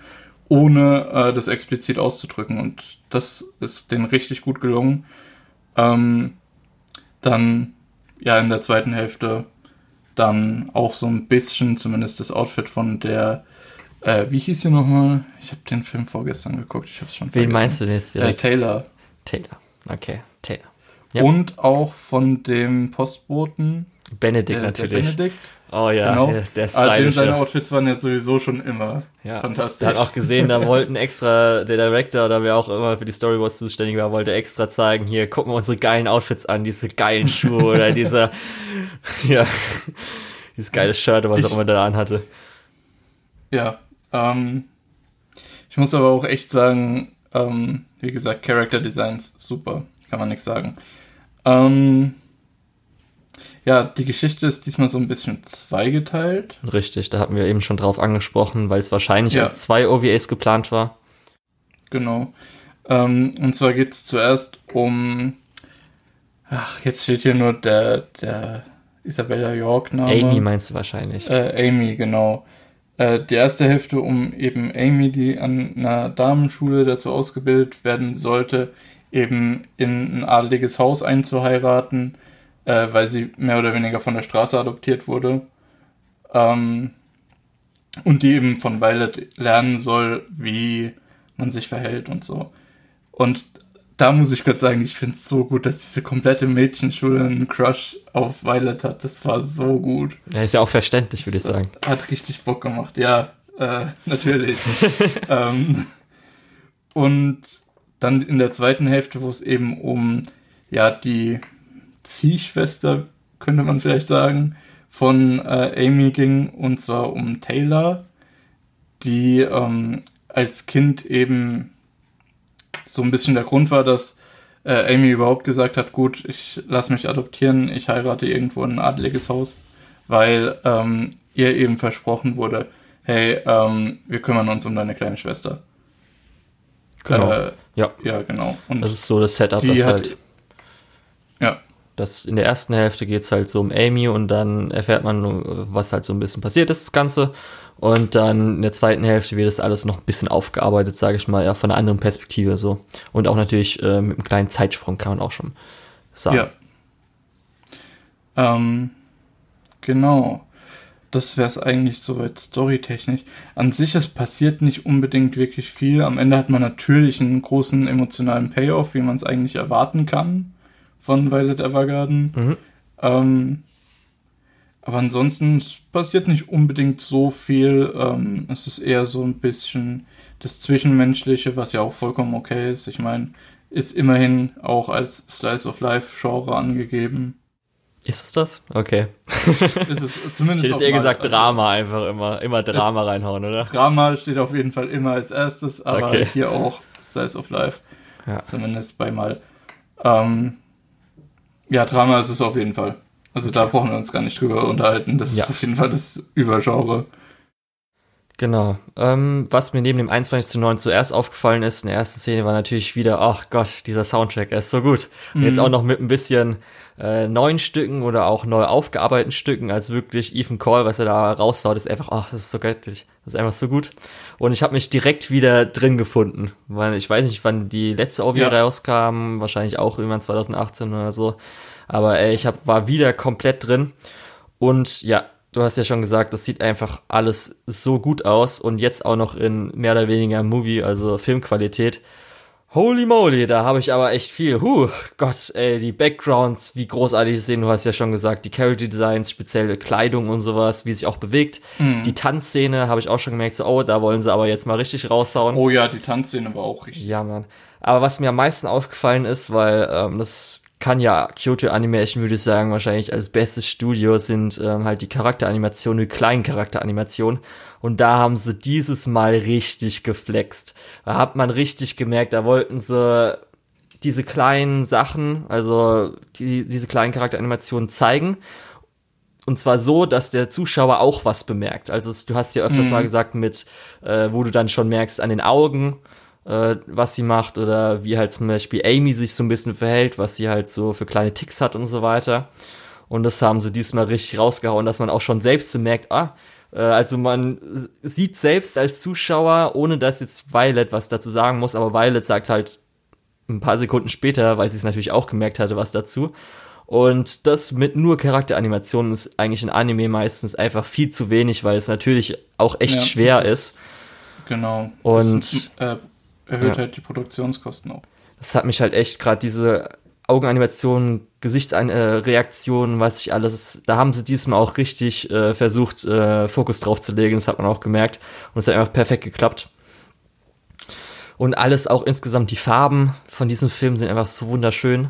ohne äh, das explizit auszudrücken. Und das ist denen richtig gut gelungen. Ähm, dann, ja, in der zweiten Hälfte dann auch so ein bisschen, zumindest das Outfit von der, äh, wie hieß sie nochmal? Ich habe den Film vorgestern geguckt, ich habe es schon Wen vergessen. meinst du denn jetzt direkt? Äh, Taylor. Taylor, okay, Taylor. Ja. Und auch von dem Postboten. Benedikt äh, natürlich. Benedikt. Oh ja, genau. der, der stylische. seine Outfits waren ja sowieso schon immer ja. fantastisch. Der hat auch gesehen, da wollten extra, der Director oder wer auch immer für die Storyboards zuständig war, wollte extra zeigen, hier, gucken wir unsere geilen Outfits an, diese geilen Schuhe oder [LAUGHS] dieser, ja, dieses geile Shirt, was ich, auch immer da anhatte. Ja, ähm, ich muss aber auch echt sagen, ähm, wie gesagt, Character Designs super, kann man nichts sagen. Ähm, ja, die Geschichte ist diesmal so ein bisschen zweigeteilt. Richtig, da hatten wir eben schon drauf angesprochen, weil es wahrscheinlich ja. als zwei OVAs geplant war. Genau. Ähm, und zwar geht es zuerst um. Ach, jetzt steht hier nur der, der Isabella York-Name. Amy meinst du wahrscheinlich. Äh, Amy, genau. Äh, die erste Hälfte um eben Amy, die an einer Damenschule dazu ausgebildet werden sollte, eben in ein adeliges Haus einzuheiraten äh, weil sie mehr oder weniger von der Straße adoptiert wurde. Ähm, und die eben von Violet lernen soll, wie man sich verhält und so. Und da muss ich kurz sagen, ich finde es so gut, dass diese komplette Mädchenschule einen Crush auf Violet hat. Das war so gut. Ja, ist ja auch verständlich, würde ich sagen. Hat richtig Bock gemacht, ja, äh, natürlich. [LAUGHS] ähm, und dann in der zweiten Hälfte, wo es eben um ja die Ziehschwester, könnte man vielleicht sagen, von äh, Amy ging, und zwar um Taylor, die ähm, als Kind eben so ein bisschen der Grund war, dass äh, Amy überhaupt gesagt hat, gut, ich lasse mich adoptieren, ich heirate irgendwo in ein adliges Haus, weil ähm, ihr eben versprochen wurde, hey, ähm, wir kümmern uns um deine kleine Schwester. Genau. Äh, ja. Ja, genau. Und das ist so das Setup, das halt. Das in der ersten Hälfte geht es halt so um Amy und dann erfährt man, was halt so ein bisschen passiert ist, das Ganze. Und dann in der zweiten Hälfte wird das alles noch ein bisschen aufgearbeitet, sage ich mal, ja, von einer anderen Perspektive so. Und auch natürlich äh, mit einem kleinen Zeitsprung kann man auch schon sagen. Ja. Ähm, genau. Das wäre es eigentlich soweit storytechnisch. An sich, es passiert nicht unbedingt wirklich viel. Am Ende hat man natürlich einen großen emotionalen Payoff, wie man es eigentlich erwarten kann von Violet Evergarden. Mhm. Ähm, aber ansonsten passiert nicht unbedingt so viel. Ähm, es ist eher so ein bisschen das Zwischenmenschliche, was ja auch vollkommen okay ist. Ich meine, ist immerhin auch als Slice of Life Genre angegeben. Ist es das? Okay. [LAUGHS] ist es zumindest. ich hätte eher gesagt Drama einfach immer, immer Drama reinhauen, oder? Drama steht auf jeden Fall immer als erstes, aber okay. hier auch Slice of Life. Ja. Zumindest bei mal. Ähm, ja, Drama ist es auf jeden Fall. Also da brauchen wir uns gar nicht drüber unterhalten. Das ja. ist auf jeden Fall das Übergenre. Genau. Ähm, was mir neben dem 21 zu 9 zuerst aufgefallen ist, in der ersten Szene war natürlich wieder, ach Gott, dieser Soundtrack, er ist so gut. Und mhm. jetzt auch noch mit ein bisschen äh, neuen Stücken oder auch neu aufgearbeiteten Stücken, als wirklich Ethan Call, was er da raushaut, ist einfach, ach, das ist so göttlich. Das ist einfach so gut. Und ich habe mich direkt wieder drin gefunden. Weil ich weiß nicht, wann die letzte OVA ja. rauskam, wahrscheinlich auch irgendwann 2018 oder so. Aber ey, ich hab, war wieder komplett drin. Und ja, du hast ja schon gesagt, das sieht einfach alles so gut aus und jetzt auch noch in mehr oder weniger Movie, also Filmqualität. Holy moly, da habe ich aber echt viel. Huh, Gott, ey, die Backgrounds, wie großartig sie sehen. Du hast ja schon gesagt, die Character Designs, spezielle Kleidung und sowas, wie sich auch bewegt. Mhm. Die Tanzszene habe ich auch schon gemerkt, so, oh, da wollen sie aber jetzt mal richtig raushauen. Oh ja, die Tanzszene war auch richtig. Ja, Mann. Aber was mir am meisten aufgefallen ist, weil ähm, das kann ja Kyoto Animation, würde ich sagen, wahrscheinlich als bestes Studio sind ähm, halt die Charakteranimationen, die kleinen Charakteranimationen. Und da haben sie dieses Mal richtig geflext. Da hat man richtig gemerkt, da wollten sie diese kleinen Sachen, also die, diese kleinen Charakteranimationen zeigen. Und zwar so, dass der Zuschauer auch was bemerkt. Also du hast ja öfters mhm. mal gesagt mit, äh, wo du dann schon merkst an den Augen, äh, was sie macht oder wie halt zum Beispiel Amy sich so ein bisschen verhält, was sie halt so für kleine Ticks hat und so weiter. Und das haben sie diesmal richtig rausgehauen, dass man auch schon selbst so merkt, ah, äh, also man sieht selbst als Zuschauer, ohne dass jetzt Violet was dazu sagen muss, aber Violet sagt halt ein paar Sekunden später, weil sie es natürlich auch gemerkt hatte, was dazu. Und das mit nur Charakteranimationen ist eigentlich in Anime meistens einfach viel zu wenig, weil es natürlich auch echt ja, schwer ist, ist. Genau. Und das, äh, erhöht ja. halt die Produktionskosten auch. Das hat mich halt echt gerade diese Augenanimationen, Gesichtsreaktionen, was ich alles, da haben sie diesmal auch richtig äh, versucht, äh, Fokus drauf zu legen, das hat man auch gemerkt und es hat einfach perfekt geklappt. Und alles auch insgesamt, die Farben von diesem Film sind einfach so wunderschön.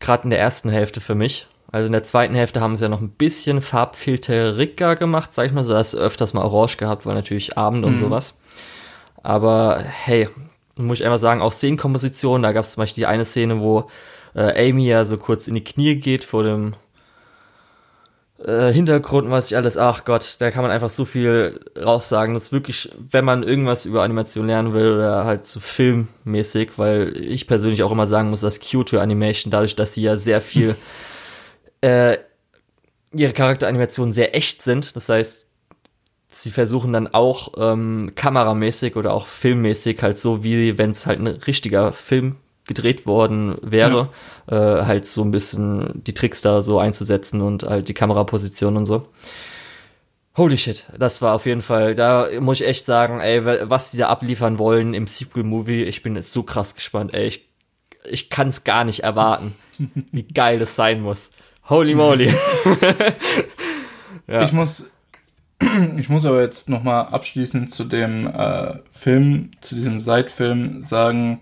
Gerade in der ersten Hälfte für mich. Also in der zweiten Hälfte haben sie ja noch ein bisschen farbfilteriger gemacht, sag ich mal so. Da hast du öfters mal orange gehabt, weil natürlich Abend und mhm. sowas. Aber hey, muss ich einfach sagen, auch Szenenkomposition, da gab es zum Beispiel die eine Szene, wo äh, Amy ja so kurz in die Knie geht vor dem äh, Hintergrund, was ich alles, ach Gott, da kann man einfach so viel raussagen. Das ist wirklich, wenn man irgendwas über Animation lernen will oder halt so filmmäßig, weil ich persönlich auch immer sagen muss, dass Kyoto Animation, dadurch, dass sie ja sehr viel [LAUGHS] äh, ihre Charakteranimationen sehr echt sind, das heißt, sie versuchen dann auch ähm, kameramäßig oder auch filmmäßig halt so, wie wenn es halt ein richtiger Film gedreht worden wäre, ja. äh, halt so ein bisschen die Tricks da so einzusetzen und halt die Kameraposition und so. Holy shit, das war auf jeden Fall, da muss ich echt sagen, ey, was die da abliefern wollen im Sequel-Movie, ich bin jetzt so krass gespannt, ey, ich ich kann es gar nicht erwarten, [LAUGHS] wie geil das sein muss. Holy moly. [LAUGHS] [LAUGHS] ja. Ich muss, [CLEARS THROAT] ich muss aber jetzt nochmal abschließend zu dem äh, Film, zu diesem Seitfilm sagen,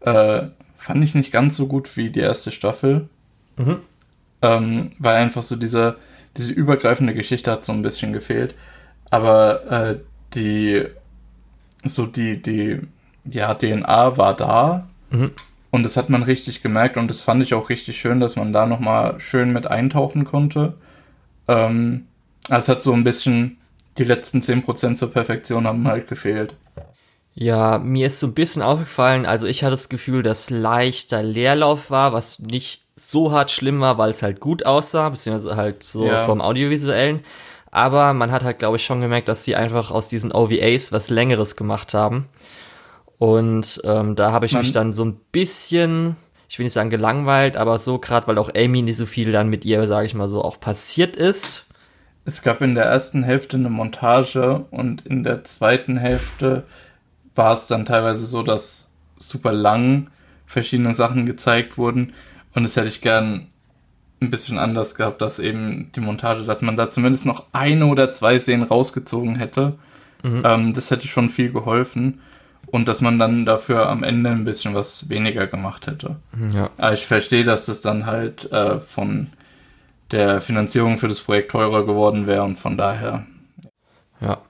äh, fand ich nicht ganz so gut wie die erste Staffel. Mhm. Ähm, weil einfach so diese, diese übergreifende Geschichte hat so ein bisschen gefehlt. Aber äh, die, so die, die, ja, DNA war da. Mhm. Und das hat man richtig gemerkt und das fand ich auch richtig schön, dass man da nochmal schön mit eintauchen konnte. Ähm, es hat so ein bisschen, die letzten 10% zur Perfektion haben halt gefehlt. Ja, mir ist so ein bisschen aufgefallen, also ich hatte das Gefühl, dass leichter Leerlauf war, was nicht so hart schlimm war, weil es halt gut aussah, beziehungsweise halt so ja. vom Audiovisuellen. Aber man hat halt, glaube ich, schon gemerkt, dass sie einfach aus diesen OVAs was Längeres gemacht haben. Und ähm, da habe ich Man mich dann so ein bisschen, ich will nicht sagen gelangweilt, aber so gerade, weil auch Amy nicht so viel dann mit ihr, sage ich mal so, auch passiert ist. Es gab in der ersten Hälfte eine Montage und in der zweiten Hälfte war es dann teilweise so, dass super lang verschiedene Sachen gezeigt wurden. Und das hätte ich gern ein bisschen anders gehabt, dass eben die Montage, dass man da zumindest noch eine oder zwei Szenen rausgezogen hätte. Mhm. Ähm, das hätte schon viel geholfen und dass man dann dafür am Ende ein bisschen was weniger gemacht hätte. Ja. Aber ich verstehe, dass das dann halt äh, von der Finanzierung für das Projekt teurer geworden wäre und von daher. Ja.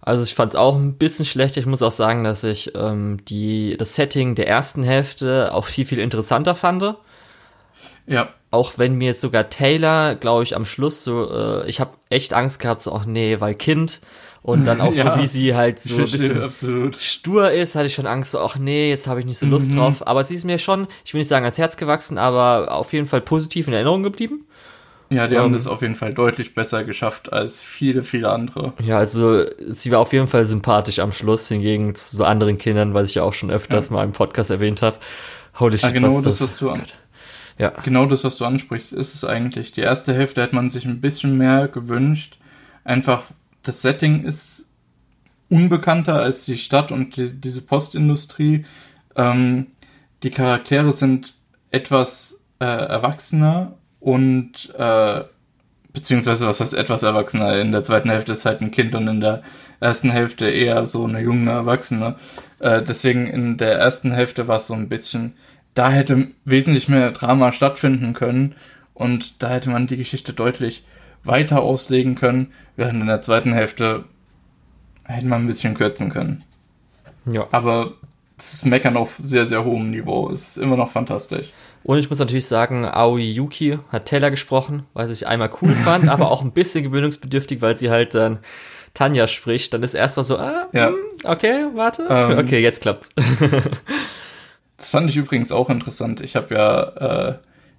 Also ich fand es auch ein bisschen schlecht. Ich muss auch sagen, dass ich ähm, die, das Setting der ersten Hälfte auch viel, viel interessanter fand. Ja. Auch wenn mir jetzt sogar Taylor, glaube ich, am Schluss so, äh, ich habe echt Angst gehabt, so, ach nee, weil Kind und dann auch [LAUGHS] ja, so, wie sie halt so ein bisschen absolut. stur ist, hatte ich schon Angst, so, ach nee, jetzt habe ich nicht so Lust mhm. drauf. Aber sie ist mir schon, ich will nicht sagen ans Herz gewachsen, aber auf jeden Fall positiv in Erinnerung geblieben. Ja, die haben ähm, das auf jeden Fall deutlich besser geschafft als viele, viele andere. Ja, also sie war auf jeden Fall sympathisch am Schluss, hingegen zu so anderen Kindern, was ich ja auch schon öfters ja. mal im Podcast erwähnt habe. Holy shit, ah, genau was das, was du an ja. Genau das, was du ansprichst, ist es eigentlich. Die erste Hälfte hätte man sich ein bisschen mehr gewünscht. Einfach, das Setting ist unbekannter als die Stadt und die, diese Postindustrie. Ähm, die Charaktere sind etwas äh, erwachsener und äh, beziehungsweise was heißt etwas erwachsener. In der zweiten Hälfte ist halt ein Kind und in der ersten Hälfte eher so eine junge Erwachsene. Äh, deswegen in der ersten Hälfte war es so ein bisschen, da hätte wesentlich mehr Drama stattfinden können und da hätte man die Geschichte deutlich weiter auslegen können, während in der zweiten Hälfte hätte man ein bisschen kürzen können. Ja. Aber das ist Meckern auf sehr, sehr hohem Niveau. Es ist immer noch fantastisch. Und ich muss natürlich sagen, Aoi Yuki hat Taylor gesprochen, was ich einmal cool [LAUGHS] fand, aber auch ein bisschen gewöhnungsbedürftig, weil sie halt dann Tanja spricht. Dann ist erstmal so, ah, ja. Hm, okay, warte. Ähm, okay, jetzt klappt's. [LAUGHS] das fand ich übrigens auch interessant. Ich habe ja äh,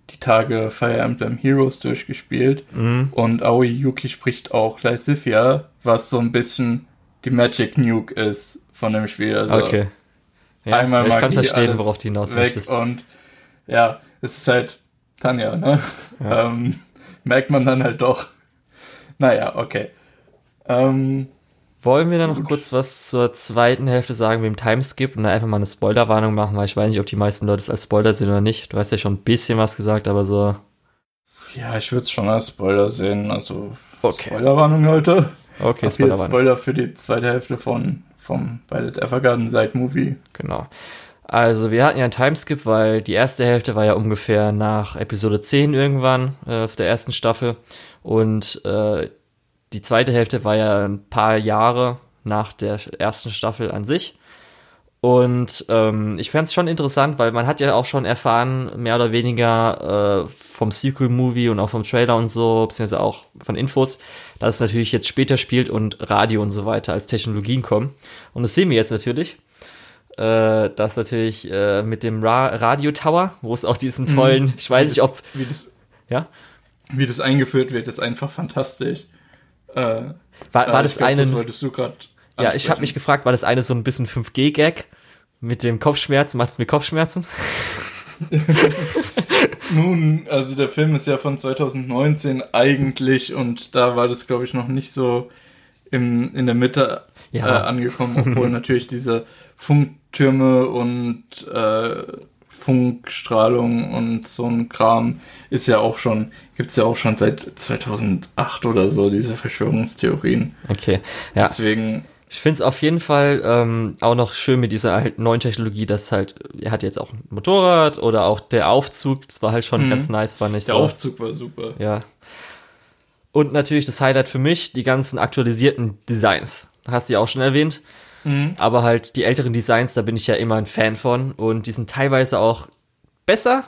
die Tage Fire Emblem Heroes durchgespielt mhm. und Aoi Yuki spricht auch Lysithia, was so ein bisschen die Magic Nuke ist von dem Spiel. Also okay. Ja, einmal ich Magie, kann verstehen, worauf die hinaus möchtest. Und ja, es ist halt Tanja, ne? Ja. Ähm, merkt man dann halt doch. Naja, okay. Ähm, wollen wir dann noch kurz was zur zweiten Hälfte sagen mit dem Timeskip und dann einfach mal eine Spoilerwarnung machen, weil ich weiß nicht, ob die meisten Leute es als Spoiler sehen oder nicht. Du hast ja schon ein bisschen was gesagt, aber so. Ja, ich würde es schon als Spoiler sehen. Also okay. Spoilerwarnung, Leute. Okay, Spoilerwarnung. Spoiler für die zweite Hälfte von vom Violet Evergarden Side Movie. Genau. Also wir hatten ja einen Timeskip, weil die erste Hälfte war ja ungefähr nach Episode 10 irgendwann äh, der ersten Staffel und äh, die zweite Hälfte war ja ein paar Jahre nach der ersten Staffel an sich. Und ähm, ich fände es schon interessant, weil man hat ja auch schon erfahren, mehr oder weniger äh, vom Sequel-Movie und auch vom Trailer und so, beziehungsweise auch von Infos, dass es natürlich jetzt später spielt und Radio und so weiter als Technologien kommen. Und das sehen wir jetzt natürlich. Äh, das natürlich äh, mit dem Ra Radio Tower, wo es auch diesen tollen, mhm. ich weiß nicht, ob. Wie das, ja? Wie das eingeführt wird, ist einfach fantastisch. Äh, war, war das glaub, eine. Das wolltest du gerade. Ja, ich habe mich gefragt, war das eine so ein bisschen 5G-Gag mit dem Kopfschmerzen? Macht es mir Kopfschmerzen? [LAUGHS] Nun, also der Film ist ja von 2019 eigentlich und da war das, glaube ich, noch nicht so im, in der Mitte ja. äh, angekommen, [LAUGHS] obwohl natürlich diese Funktürme und äh, Funkstrahlung und so ein Kram ist ja auch schon, gibt's ja auch schon seit 2008 oder so, diese Verschwörungstheorien. Okay, ja. Deswegen, Ich finde es auf jeden Fall ähm, auch noch schön mit dieser halt neuen Technologie, dass halt, er hat jetzt auch ein Motorrad oder auch der Aufzug, das war halt schon Mhm. ganz nice, fand ich. der so. Aufzug war super. Ja. Und natürlich das Highlight für mich, die ganzen aktualisierten Designs. Hast du ja auch schon erwähnt. Mhm. Aber halt die älteren Designs, da bin ich ja immer ein Fan von. Und die sind teilweise auch besser.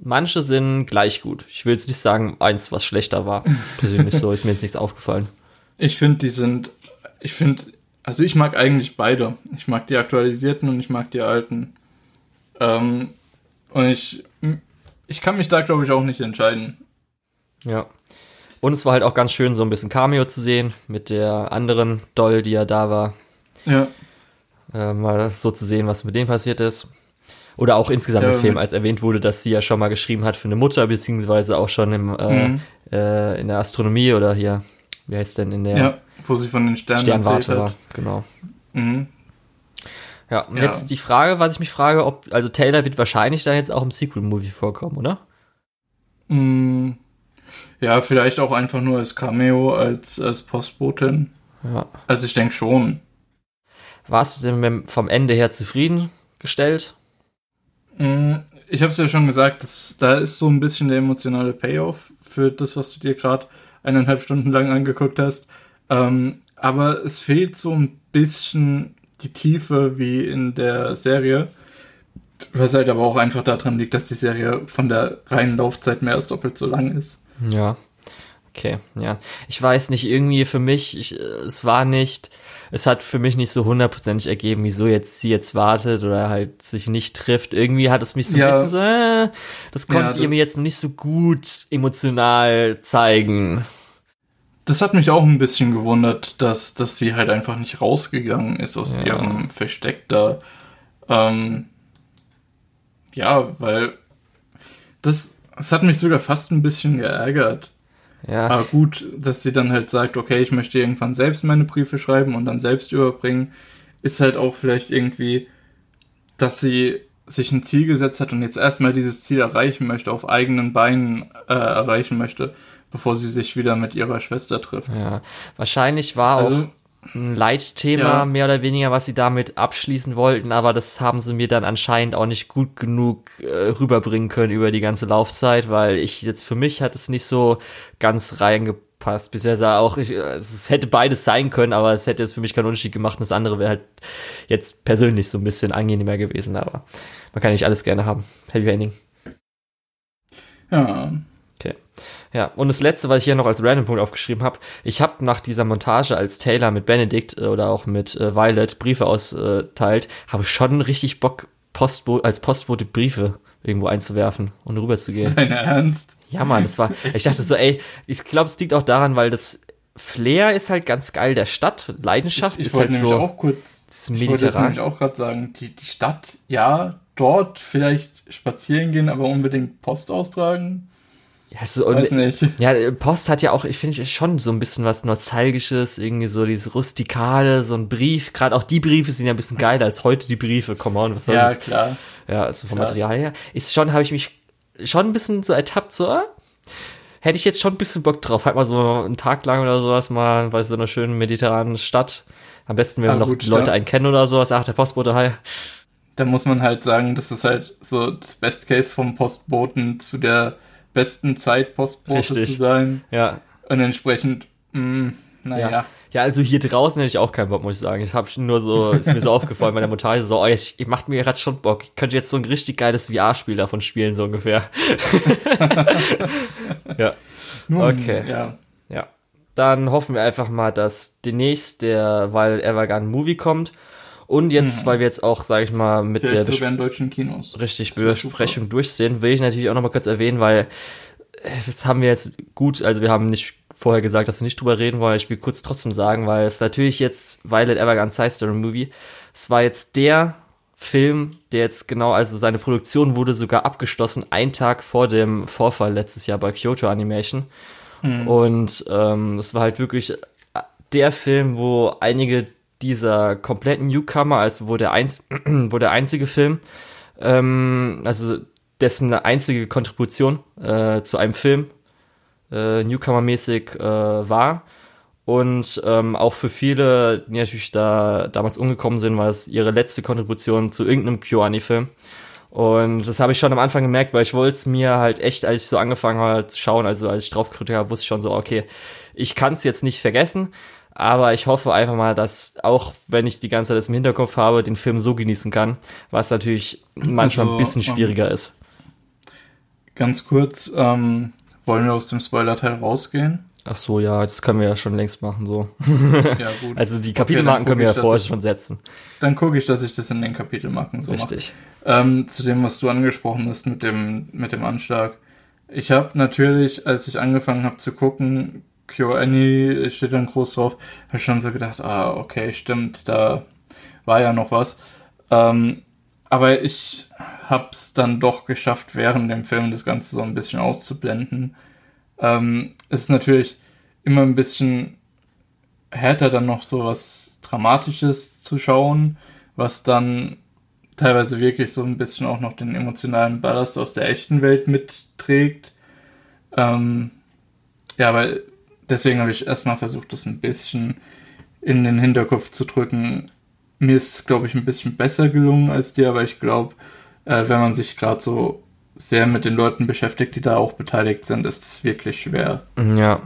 Manche sind gleich gut. Ich will jetzt nicht sagen, eins, was schlechter war. [LAUGHS] Persönlich so, ist mir jetzt nichts aufgefallen. Ich finde, die sind, ich finde, also ich mag eigentlich beide. Ich mag die aktualisierten und ich mag die alten. Ähm, und ich, ich kann mich da, glaube ich, auch nicht entscheiden. Ja. Und es war halt auch ganz schön, so ein bisschen Cameo zu sehen mit der anderen Doll, die ja da war. Ja, äh, mal so zu sehen, was mit dem passiert ist. Oder auch insgesamt Ja, im Film, als erwähnt wurde, dass sie ja schon mal geschrieben hat für eine Mutter, beziehungsweise auch schon im, äh, Mhm. äh, in der Astronomie oder hier, wie heißt denn, in der ja, wo sie von den Sternen Sternwarte erzählt war. hat. Genau. Mhm. Ja, und Ja. jetzt die Frage, was ich mich frage, ob, also Taylor wird wahrscheinlich dann jetzt auch im Sequel-Movie vorkommen, oder? Mm, Ja, vielleicht auch einfach nur als Cameo, als, als Postbotin. Ja. Also ich denke schon. Warst du denn vom Ende her zufriedengestellt? Mm, Ich habe es ja schon gesagt, das, da ist so ein bisschen der emotionale Payoff für das, was du dir gerade eineinhalb Stunden lang angeguckt hast. Ähm, aber es fehlt so ein bisschen die Tiefe wie in der Serie. Was halt aber auch einfach daran liegt, dass die Serie von der reinen Laufzeit mehr als doppelt so lang ist. Ja. Okay, ja. Ich weiß nicht, irgendwie für mich, ich, äh, es war nicht, es hat für mich nicht so hundertprozentig ergeben, wieso jetzt sie jetzt wartet oder halt sich nicht trifft. Irgendwie hat es mich so ein Ja. bisschen so, äh, das Ja, konntet das- ihr mir jetzt nicht so gut emotional zeigen. Das hat mich auch ein bisschen gewundert, dass, dass sie halt einfach nicht rausgegangen ist aus Ja. ihrem Versteck da. Ähm, ja, weil das, das hat mich sogar fast ein bisschen geärgert. Ja, Aber gut, dass sie dann halt sagt, okay, ich möchte irgendwann selbst meine Briefe schreiben und dann selbst überbringen, ist halt auch vielleicht irgendwie, dass sie sich ein Ziel gesetzt hat und jetzt erstmal dieses Ziel erreichen möchte, auf eigenen Beinen äh, erreichen möchte, bevor sie sich wieder mit ihrer Schwester trifft. ja. Wahrscheinlich war auch Also, ein Leitthema, Ja. mehr oder weniger, was sie damit abschließen wollten, aber das haben sie mir dann anscheinend auch nicht gut genug äh, rüberbringen können über die ganze Laufzeit, weil ich jetzt für mich hat es nicht so ganz reingepasst. Bisher sah auch, ich, äh, es hätte beides sein können, aber es hätte jetzt für mich keinen Unterschied gemacht und das andere wäre halt jetzt persönlich so ein bisschen angenehmer gewesen, aber man kann nicht alles gerne haben. Happy Ending. ja, Ja, und das letzte, was ich hier noch als Random-Punkt aufgeschrieben habe, ich habe nach dieser Montage, als Taylor mit Benedict äh, oder auch mit äh, Violet Briefe austeilt, habe ich schon richtig Bock, Postbo als Postbote Briefe irgendwo einzuwerfen und rüberzugehen. dein Ernst? Ja, Mann, das war, [LAUGHS] ich dachte so, ey, ich glaube, es liegt auch daran, weil das Flair ist halt ganz geil der Stadt, Leidenschaft Ich, ich ist wollte halt nämlich so auch kurz, das ich wollte mediterran. nämlich auch gerade sagen, die, die Stadt, ja, dort vielleicht spazieren gehen, aber unbedingt Post austragen? Ja, so, Weiß nicht. Ja, Post hat ja auch, ich finde schon so ein bisschen was Nostalgisches, irgendwie so dieses Rustikale, so ein Brief. Gerade auch die Briefe sind ja ein bisschen geiler als heute die Briefe. Come on, was soll Ja, das? klar. Ja, also vom klar. Material her. Ist schon, habe ich mich schon ein bisschen so ertappt, so, ah, hätte ich jetzt schon ein bisschen Bock drauf. Halt mal so einen Tag lang oder sowas mal bei so einer schönen mediterranen Stadt. Am besten, wenn Ah, noch gut, die Leute ja. einen kennen oder sowas. Ach, der Postbote, hi. Da muss man halt sagen, das ist halt so das Best Case vom Postboten zu der besten Zeit, Postbote zu sein. Ja, Und entsprechend, mh, naja. Ja. ja, also hier draußen hätte ich auch keinen Bock, muss ich sagen. Ich habe nur so, ist mir so [LAUGHS] aufgefallen bei der Montage, so, oh, ich, ich macht mir gerade schon Bock. Ich könnte jetzt so ein richtig geiles VR-Spiel davon spielen, so ungefähr. [LAUGHS] ja, Nun, okay. Ja. ja. Dann hoffen wir einfach mal, dass demnächst der Weil Evergan Movie kommt. Und jetzt, weil wir jetzt auch, sage ich mal, mit der Vielleicht Bes sogar in deutschen Kinos. richtig Besprechung durchsehen, will ich natürlich auch noch mal kurz erwähnen, weil äh, das haben wir jetzt gut, also wir haben nicht vorher gesagt, dass wir nicht drüber reden wollen, ich will kurz trotzdem sagen, weil es natürlich jetzt Violet Evergarden Side Story Movie, es war jetzt der Film, der jetzt genau, also seine Produktion wurde sogar abgeschlossen, einen Tag vor dem Vorfall letztes Jahr bei Kyoto Animation. Und ähm, das war halt wirklich der Film, wo einige dieser kompletten Newcomer, also wo der, einz [CLEARS THROAT] wo der einzige Film ähm, also dessen einzige Kontribution äh, zu einem Film äh, Newcomer-mäßig äh, war. Und ähm, auch für viele, die natürlich da damals umgekommen sind, war es ihre letzte Kontribution zu irgendeinem KyoAni-Film. Und das habe ich schon am Anfang gemerkt, weil ich wollte es mir halt echt, als ich so angefangen habe zu schauen, also als ich drauf gedrückt habe, wusste ich schon so, okay, ich kann es jetzt nicht vergessen, aber ich hoffe einfach mal, dass auch wenn ich die ganze Zeit das im Hinterkopf habe, den Film so genießen kann, was natürlich manchmal also, ein bisschen schwieriger um, ist. Ganz kurz, ähm, wollen wir aus dem Spoiler-Teil rausgehen? Ach so, ja, das können wir ja schon längst machen, so. ja, gut. [LAUGHS] Also die Kapitelmarken okay, können wir ja vorher schon setzen. Dann gucke ich, dass ich das in den Kapitelmarken so Richtig. Ähm, zu dem, was du angesprochen hast mit dem, mit dem Anschlag. Ich habe natürlich, als ich angefangen habe zu gucken, QAny steht dann groß drauf, habe ich schon so gedacht, ah, okay, stimmt, da war ja noch was. Ähm, aber ich habe es dann doch geschafft, während dem Film das Ganze so ein bisschen auszublenden. Ähm, es ist natürlich immer ein bisschen härter, dann noch so was Dramatisches zu schauen, was dann teilweise wirklich so ein bisschen auch noch den emotionalen Ballast aus der echten Welt mitträgt. Ähm, ja, weil deswegen habe ich erstmal versucht, das ein bisschen in den Hinterkopf zu drücken. Mir ist, glaube ich, ein bisschen besser gelungen als dir, aber ich glaube, äh, wenn man sich gerade so sehr mit den Leuten beschäftigt, die da auch beteiligt sind, ist es wirklich schwer. Ja,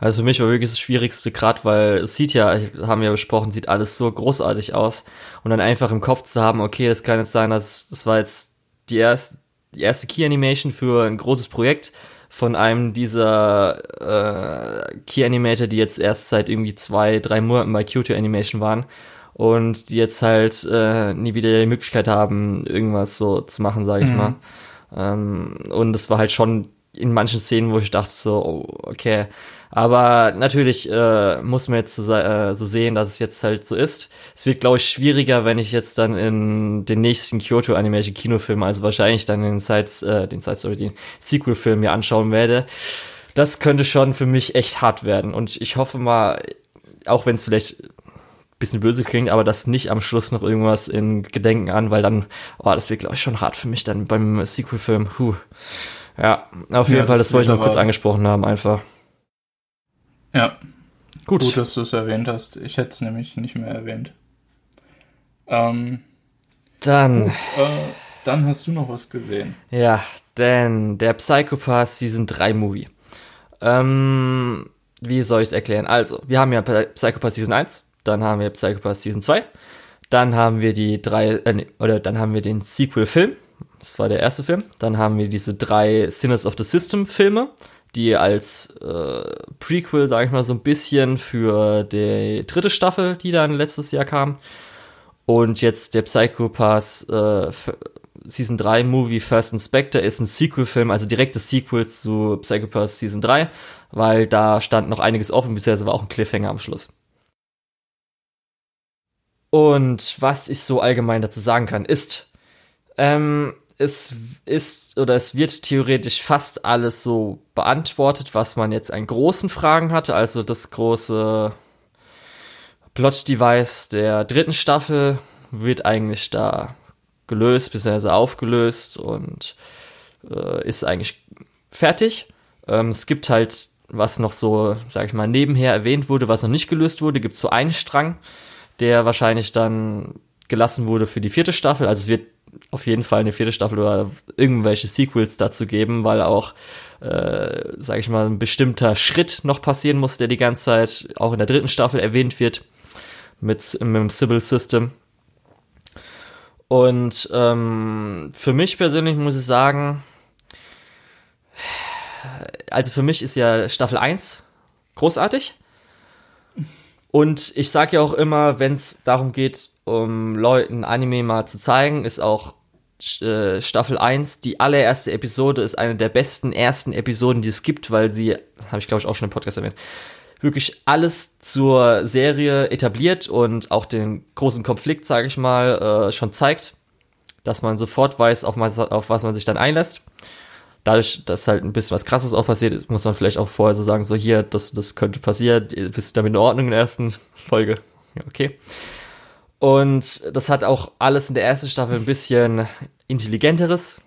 also für mich war wirklich das Schwierigste gerade, weil es sieht ja, haben wir ja besprochen, sieht alles so großartig aus und dann einfach im Kopf zu haben, okay, das kann jetzt sein, dass das war jetzt die erste, die erste Key Animation für ein großes Projekt von einem dieser äh, Key Animator, die jetzt erst seit irgendwie zwei, drei Monaten bei Kyoto Animation waren und die jetzt halt äh, nie wieder die Möglichkeit haben, irgendwas so zu machen, sage ich mhm. mal. Ähm, und es war halt schon in manchen Szenen, wo ich dachte so, oh, okay. Aber natürlich äh, muss man jetzt so, äh, so sehen, dass es jetzt halt so ist. Es wird, glaube ich, schwieriger, wenn ich jetzt dann in den nächsten Kyoto Animation Kinofilm, also wahrscheinlich dann den Sides, äh, den Sides oder den Sequel-Film mir anschauen werde. Das könnte schon für mich echt hart werden. Und ich hoffe mal, auch wenn es vielleicht bisschen böse klingt, aber das nicht am Schluss noch irgendwas in Gedenken an, weil dann, oh, das wird, glaube ich, schon hart für mich dann beim Sequel-Film. Huh. Ja, auf jeden ja, Fall, das, das wollte ich noch kurz angesprochen haben, einfach. Ja. Gut. Gut, dass du es erwähnt hast. Ich hätte es nämlich nicht mehr erwähnt. Ähm, dann. Oh, äh, dann hast du noch was gesehen. Ja, denn der Psychopath Season 3 Movie. Ähm, wie soll ich es erklären? Also, wir haben ja Psychopath Season 1, dann haben wir Psychopath Season 2, dann haben wir die drei, äh, nee, oder dann haben wir den Sequel-Film, das war der erste Film, dann haben wir diese drei Sinners of the System-Filme, die als äh, Prequel, sage ich mal, so ein bisschen für die dritte Staffel, die dann letztes Jahr kam. Und jetzt der Psychopath äh, Season 3 Movie First Inspector ist ein Sequel-Film, also direktes Sequel zu Psychopath Season 3, weil da stand noch einiges offen, bisher war auch ein Cliffhanger am Schluss. Und was ich so allgemein dazu sagen kann, ist, ähm, es ist oder es wird theoretisch fast alles so beantwortet, was man jetzt an großen Fragen hatte. Also das große Plot-Device der dritten Staffel wird eigentlich da gelöst, bzw. aufgelöst und äh, ist eigentlich fertig. Ähm, es gibt halt, was noch so, sag ich mal, nebenher erwähnt wurde, was noch nicht gelöst wurde, gibt es so einen Strang der wahrscheinlich dann gelassen wurde für die vierte Staffel. Also es wird auf jeden Fall eine vierte Staffel oder irgendwelche Sequels dazu geben, weil auch, äh, sage ich mal, ein bestimmter Schritt noch passieren muss, der die ganze Zeit auch in der dritten Staffel erwähnt wird mit, mit dem Sybil System. Und ähm, für mich persönlich muss ich sagen, also für mich ist ja Staffel 1 großartig. Und ich sage ja auch immer, wenn es darum geht, um Leuten Anime mal zu zeigen, ist auch Staffel 1, die allererste Episode, ist eine der besten ersten Episoden, die es gibt, weil sie, habe ich glaube ich auch schon im Podcast erwähnt, wirklich alles zur Serie etabliert und auch den großen Konflikt, sage ich mal, äh, schon zeigt, dass man sofort weiß, auf, auf was man sich dann einlässt dadurch, dass halt ein bisschen was krasses auch passiert, muss man vielleicht auch vorher so sagen, so hier, das, das könnte passieren, bist du damit in Ordnung in der ersten Folge? Ja, okay. Und das hat auch alles in der ersten Staffel ein bisschen intelligenteres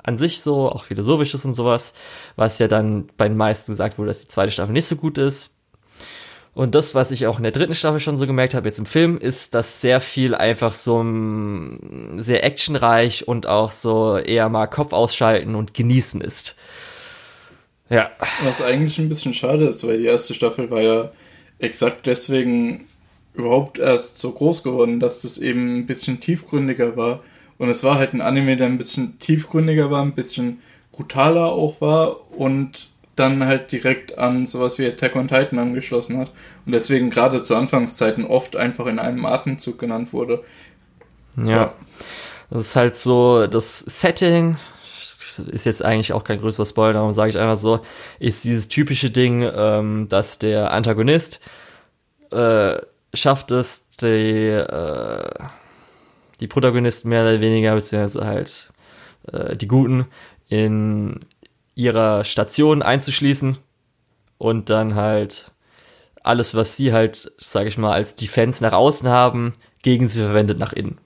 an sich so, auch philosophisches und sowas, was ja dann bei den meisten gesagt wurde, dass die zweite Staffel nicht so gut ist. Und das, was ich auch in der dritten Staffel schon so gemerkt habe, jetzt im Film, ist, dass sehr viel einfach so sehr actionreich und auch so eher mal Kopf ausschalten und genießen ist. Ja. Was eigentlich ein bisschen schade ist, weil die erste Staffel war ja exakt deswegen überhaupt erst so groß geworden, dass das eben ein bisschen tiefgründiger war. Und es war halt ein Anime, der ein bisschen tiefgründiger war, ein bisschen brutaler auch war und dann halt direkt an sowas wie Attack on Titan angeschlossen hat und deswegen gerade zu Anfangszeiten oft einfach in einem Atemzug genannt wurde. Ja. ja. Das ist halt so, das Setting ist jetzt eigentlich auch kein größerer Spoiler, darum sage ich einfach so, ist dieses typische Ding, ähm, dass der Antagonist äh, schafft es, die, äh, die Protagonisten mehr oder weniger, beziehungsweise halt äh, die Guten, in ihrer Station einzuschließen und dann halt alles, was sie halt, sage ich mal, als Defense nach außen haben, gegen sie verwendet nach innen.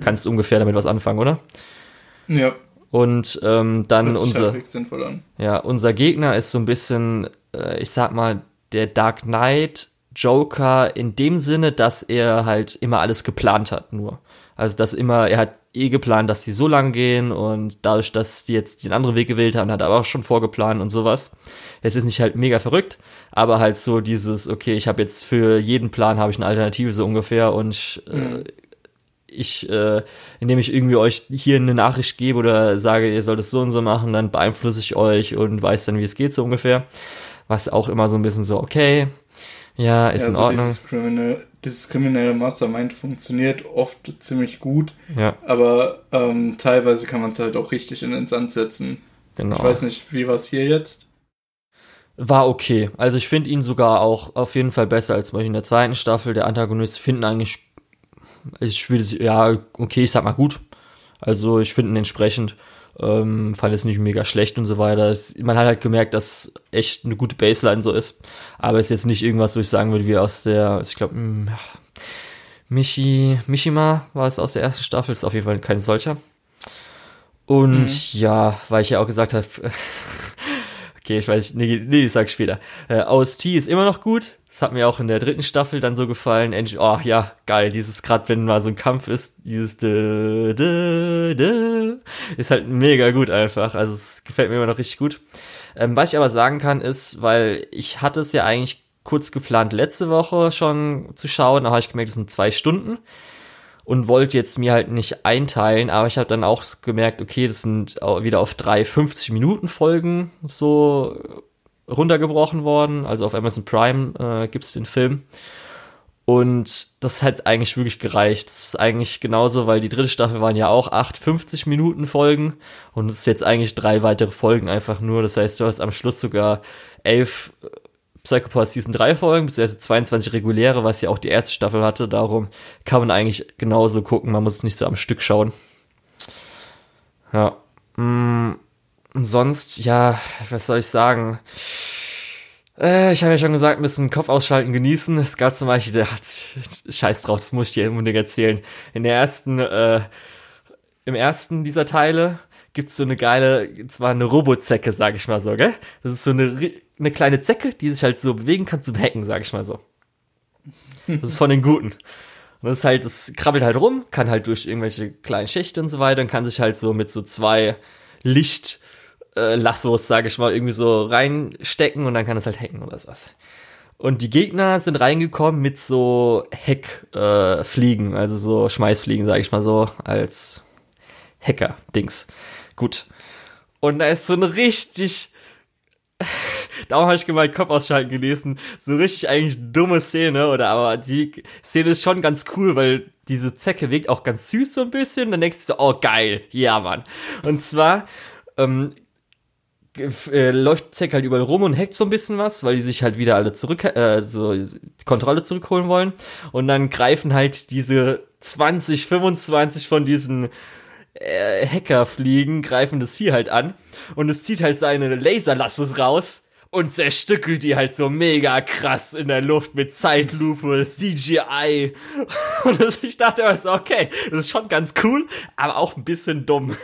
Kannst ungefähr damit was anfangen, oder? Ja. Und ähm, dann unser, ja, unser Gegner ist so ein bisschen, äh, ich sag mal, der Dark Knight Joker in dem Sinne, dass er halt immer alles geplant hat, nur. Also, dass immer, er hat eh geplant, dass die so lang gehen und dadurch, dass die jetzt den anderen Weg gewählt haben, hat er aber auch schon vorgeplant und sowas. Es ist nicht halt mega verrückt, aber halt so dieses, okay, ich habe jetzt für jeden Plan habe ich eine Alternative so ungefähr und äh, mhm. ich, äh, indem ich irgendwie euch hier eine Nachricht gebe oder sage, ihr sollt es so und so machen, dann beeinflusse ich euch und weiß dann, wie es geht so ungefähr. Was auch immer so ein bisschen so, okay, ja, ist ja, in Ordnung. Dieses kriminelle, dieses kriminelle Mastermind funktioniert oft ziemlich gut, ja. aber ähm, teilweise kann man es halt auch richtig in den Sand setzen. Genau. Ich weiß nicht, wie war es hier jetzt? War okay. Also ich finde ihn sogar auch auf jeden Fall besser als zum Beispiel in der zweiten Staffel. Der Antagonist finden eigentlich, ich würde, ja, okay, ich sag mal gut. Also ich finde ihn entsprechend. Ähm, fand es nicht mega schlecht und so weiter. Es, man hat halt gemerkt, dass echt eine gute Baseline so ist. Aber es ist jetzt nicht irgendwas, wo ich sagen würde, wie aus der, ich glaube, hm, Michi, Mishima war es aus der ersten Staffel, ist auf jeden Fall kein solcher. Und mhm. ja, weil ich ja auch gesagt habe, [LAUGHS] okay, ich weiß, nee, nee, ich sag später. Äh, OST ist immer noch gut, das hat mir auch in der dritten Staffel dann so gefallen. Oh ja, geil, dieses gerade wenn mal so ein Kampf ist, dieses dö, dö, dö, ist halt mega gut einfach. Also es gefällt mir immer noch richtig gut. Ähm, was ich aber sagen kann ist, weil ich hatte es ja eigentlich kurz geplant letzte Woche schon zu schauen, da habe ich gemerkt, es sind zwei Stunden und wollte jetzt mir halt nicht einteilen, aber ich habe dann auch gemerkt, okay, das sind wieder auf drei 50 Minuten Folgen so runtergebrochen worden. Also auf Amazon Prime äh, gibt es den Film. Und das hat eigentlich wirklich gereicht. Das ist eigentlich genauso, weil die dritte Staffel waren ja auch acht 50 Minuten Folgen und es ist jetzt eigentlich drei weitere Folgen einfach nur. Das heißt, du hast am Schluss sogar elf äh, Psychopath Season 3 Folgen, beziehungsweise 22 reguläre, was ja auch die erste Staffel hatte. Darum kann man eigentlich genauso gucken. Man muss es nicht so am Stück schauen. Ja. Mm sonst, ja, was soll ich sagen? Äh, ich habe ja schon gesagt, ein bisschen Kopf ausschalten, genießen. Es gab zum Beispiel, der hat Scheiß drauf, das muss ich dir unbedingt erzählen. In der ersten, äh, im ersten dieser Teile gibt's so eine geile, zwar eine Robozecke, sag ich mal so, gell? Das ist so eine, eine kleine Zecke, die sich halt so bewegen kann zum Hacken, sag ich mal so. Das ist von den Guten. Und das ist halt, das krabbelt halt rum, kann halt durch irgendwelche kleinen Schächte und so weiter und kann sich halt so mit so zwei Licht, äh, Lassos, sage ich mal, irgendwie so reinstecken und dann kann es halt hacken oder sowas. Und die Gegner sind reingekommen mit so Heckfliegen, äh, also so Schmeißfliegen, sage ich mal so, als Hacker-Dings. Gut. Und da ist so eine richtig, [LAUGHS] darum habe ich gemeint, Kopf ausschalten gelesen, so richtig eigentlich dumme Szene, oder aber die Szene ist schon ganz cool, weil diese Zecke wirkt auch ganz süß so ein bisschen, dann denkst du oh geil, ja Mann. Und zwar ähm, äh, läuft Zack halt überall rum und hackt so ein bisschen was, weil die sich halt wieder alle zurück, äh, so Kontrolle zurückholen wollen. Und dann greifen halt diese 20, 25 von diesen äh, Hackerfliegen, greifen das Vieh halt an. Und es zieht halt seine Laserlasses raus und zerstückelt die halt so mega krass in der Luft mit Zeitlupe, CGI. [LAUGHS] Und das, ich dachte immer so, okay, das ist schon ganz cool, aber auch ein bisschen dumm.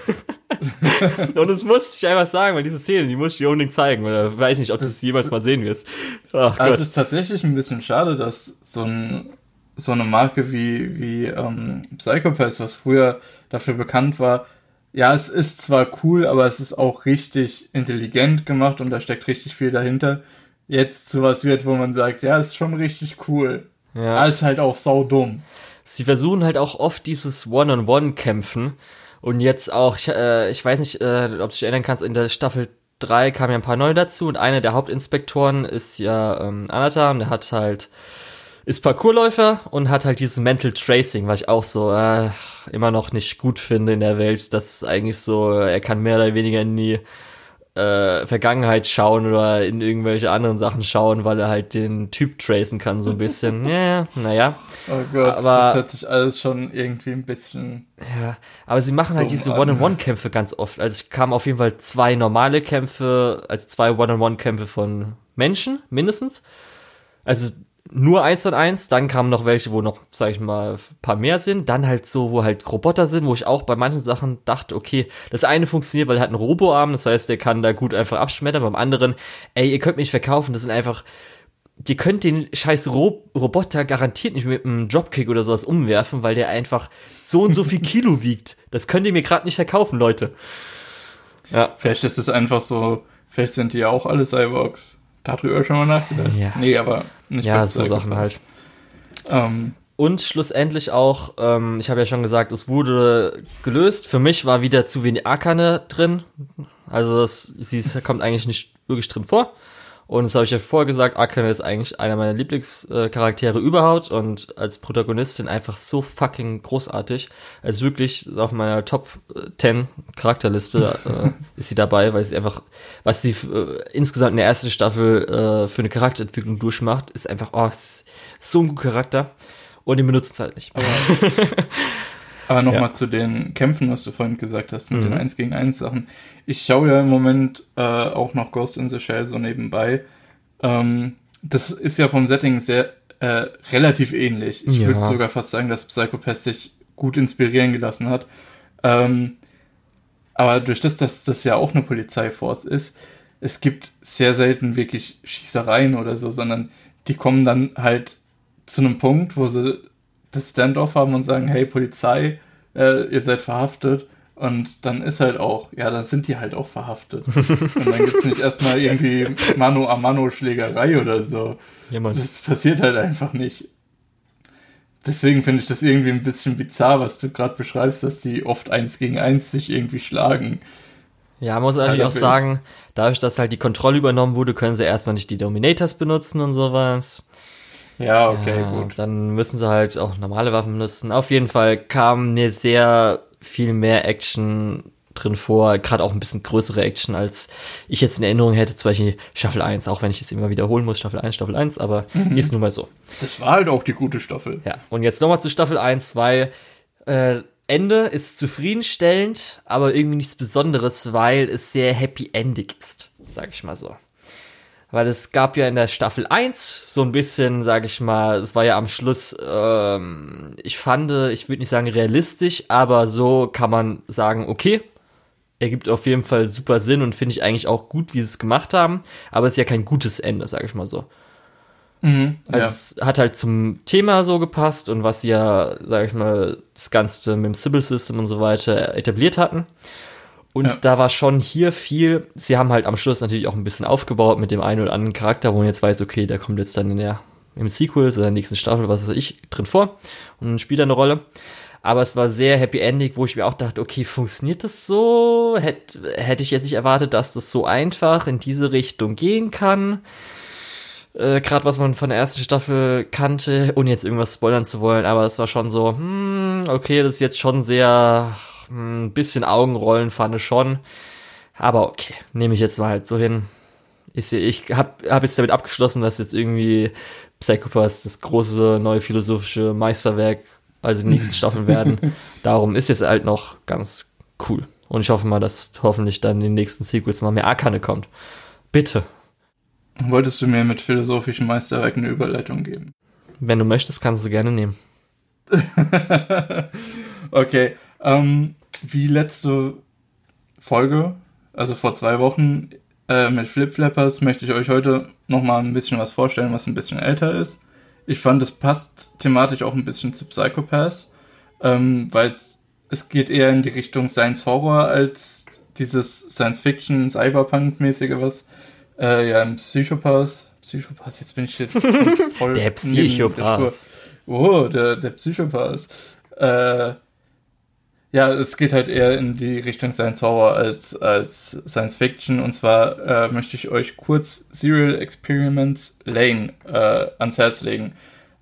[LAUGHS] und das musste ich einfach sagen, weil diese Szene, die muss ich dir unbedingt zeigen, oder weiß nicht, ob du es jemals mal sehen wirst. Ach, also es ist tatsächlich ein bisschen schade, dass so ein so eine Marke wie, wie ähm, Psychopath, was früher dafür bekannt war, ja, es ist zwar cool, aber es ist auch richtig intelligent gemacht und da steckt richtig viel dahinter. Jetzt sowas wird, wo man sagt, ja, ist schon richtig cool. Ja. Aber ist halt auch sau dumm. Sie versuchen halt auch oft dieses One-on-One-Kämpfen. Und jetzt auch, ich, äh, ich weiß nicht, äh, ob du dich erinnern kannst, in der Staffel 3 kamen ja ein paar neue dazu und einer der Hauptinspektoren ist ja ähm, Anatam, der hat halt ist Parkourläufer und hat halt dieses Mental Tracing, was ich auch so äh, immer noch nicht gut finde in der Welt. Das ist eigentlich so, er kann mehr oder weniger in die äh, Vergangenheit schauen oder in irgendwelche anderen Sachen schauen, weil er halt den Typ tracen kann, so ein bisschen. [LAUGHS] ja, naja. Oh Gott, aber, das hört sich alles schon irgendwie ein bisschen. Ja, aber sie machen halt diese One-on-One-Kämpfe ganz oft. Also es kamen auf jeden Fall zwei normale Kämpfe, also zwei One-on-One-Kämpfe von Menschen, mindestens. Also nur eins und eins, dann kamen noch welche, wo noch, sag ich mal, ein paar mehr sind, dann halt so, wo halt Roboter sind, wo ich auch bei manchen Sachen dachte, okay, das eine funktioniert, weil er hat einen Roboarm, das heißt, der kann da gut einfach abschmettern, beim anderen, ey, ihr könnt mich verkaufen, das sind einfach, ihr könnt den scheiß Ro Roboter garantiert nicht mit einem Dropkick oder sowas umwerfen, weil der einfach so und so viel [LAUGHS] Kilo wiegt. Das könnt ihr mir gerade nicht verkaufen, Leute. Ja. Vielleicht ist es einfach so, vielleicht sind die ja auch alle Cyborgs. Darüber schon mal nachgedacht. Ja. Nee, aber nicht Ja, so Sachen halt. Ähm, und schlussendlich auch, ähm, ich habe ja schon gesagt, es wurde gelöst. Für mich war wieder zu wenig Arkane drin. Also das, sie kommt eigentlich nicht wirklich drin vor. Und das habe ich ja vorher gesagt, Akane ist eigentlich einer meiner Lieblingscharaktere überhaupt und als Protagonistin einfach so fucking großartig. Also wirklich auf meiner Top 10 Charakterliste [LAUGHS] äh, ist sie dabei, weil sie einfach, was sie äh, insgesamt in der ersten Staffel äh, für eine Charakterentwicklung durchmacht, ist einfach, oh, ist so ein guter Charakter. Und den benutzt es halt nicht. [LAUGHS] Aber, nochmal ja. zu den Kämpfen, was du vorhin gesagt hast, mit mhm. den 1 gegen 1 Sachen. Ich schaue ja im Moment äh, auch noch Ghost in the Shell so nebenbei. Ähm, das ist ja vom Setting sehr äh, relativ ähnlich. Ich ja. würde sogar fast sagen, dass Psychopath sich gut inspirieren gelassen hat. Ähm, aber durch das, dass das ja auch eine Polizeiforce ist, es gibt sehr selten wirklich Schießereien oder so, sondern die kommen dann halt zu einem Punkt, wo sie das Standoff haben und sagen, hey Polizei, äh, ihr seid verhaftet und dann ist halt auch, ja, dann sind die halt auch verhaftet. [LAUGHS] Und dann gibt's nicht erstmal irgendwie Mano a Mano Schlägerei oder so. Ja, Mann. Das passiert halt einfach nicht. Deswegen finde ich das irgendwie ein bisschen bizarr, was du gerade beschreibst, dass die oft eins gegen eins sich irgendwie schlagen. Ja, man muss natürlich auch sagen, dadurch, dass halt die Kontrolle übernommen wurde, können sie erstmal nicht die Dominators benutzen und sowas. Ja, okay, ja, gut. Dann müssen sie halt auch normale Waffen benutzen. Auf jeden Fall kam mir sehr viel mehr Action drin vor, gerade auch ein bisschen größere Action, als ich jetzt in Erinnerung hätte, zum Beispiel Staffel 1, auch wenn ich jetzt immer wiederholen muss, Staffel 1, Staffel 1, aber mhm. ist nun mal so. Das war halt auch die gute Staffel. Ja, und jetzt nochmal zu Staffel 1, weil äh, Ende ist zufriedenstellend, aber irgendwie nichts Besonderes, weil es sehr happy-endig ist, sag ich mal so weil es gab ja in der Staffel 1 so ein bisschen, sag ich mal, es war ja am Schluss, ähm, ich fand, ich würde nicht sagen realistisch, aber so kann man sagen, okay, ergibt auf jeden Fall super Sinn und finde ich eigentlich auch gut, wie sie es gemacht haben, aber es ist ja kein gutes Ende, sag ich mal so. Mhm, also ja. es hat halt zum Thema so gepasst und was sie ja, sag ich mal, das Ganze mit dem Sybil System und so weiter etabliert hatten. Und ja. da war schon hier viel, sie haben halt am Schluss natürlich auch ein bisschen aufgebaut mit dem einen oder anderen Charakter, wo man jetzt weiß, okay, der kommt jetzt dann in der, im Sequel, so in der nächsten Staffel, was weiß ich, drin vor und spielt eine Rolle. Aber es war sehr happy ending, wo ich mir auch dachte, okay, funktioniert das so? Hätte, hätte ich jetzt nicht erwartet, dass das so einfach in diese Richtung gehen kann. Äh, Gerade was man von der ersten Staffel kannte, ohne jetzt irgendwas spoilern zu wollen, aber es war schon so, hm, okay, das ist jetzt schon sehr ein bisschen Augenrollen fand ich schon. Aber okay, nehme ich jetzt mal halt so hin. Ich, ich habe hab jetzt damit abgeschlossen, dass jetzt irgendwie Psychopaths das große neue philosophische Meisterwerk, also die nächsten [LAUGHS] Staffeln werden. Darum ist jetzt halt noch ganz cool. Und ich hoffe mal, dass hoffentlich dann in den nächsten Sequels mal mehr Arkane kommt. Bitte. wolltest du mir mit philosophischen Meisterwerken eine Überleitung geben? Wenn du möchtest, kannst du gerne nehmen. [LAUGHS] okay. Ähm, wie letzte Folge, also vor zwei Wochen äh, mit Flip Flappers, möchte ich euch heute nochmal ein bisschen was vorstellen, was ein bisschen älter ist. Ich fand, es passt thematisch auch ein bisschen zu Psychopath, ähm, weil es geht eher in die Richtung Science Horror als dieses Science Fiction, Cyberpunk-mäßige, was äh, ja im Psychopath. Psychopath, jetzt bin ich jetzt [LAUGHS] voll. der Psychopath. Oh, der, der Psychopath. Äh, ja, es geht halt eher in die Richtung Science Horror als, als Science Fiction. Und zwar äh, möchte ich euch kurz Serial Experiments Lane äh, ans Herz legen.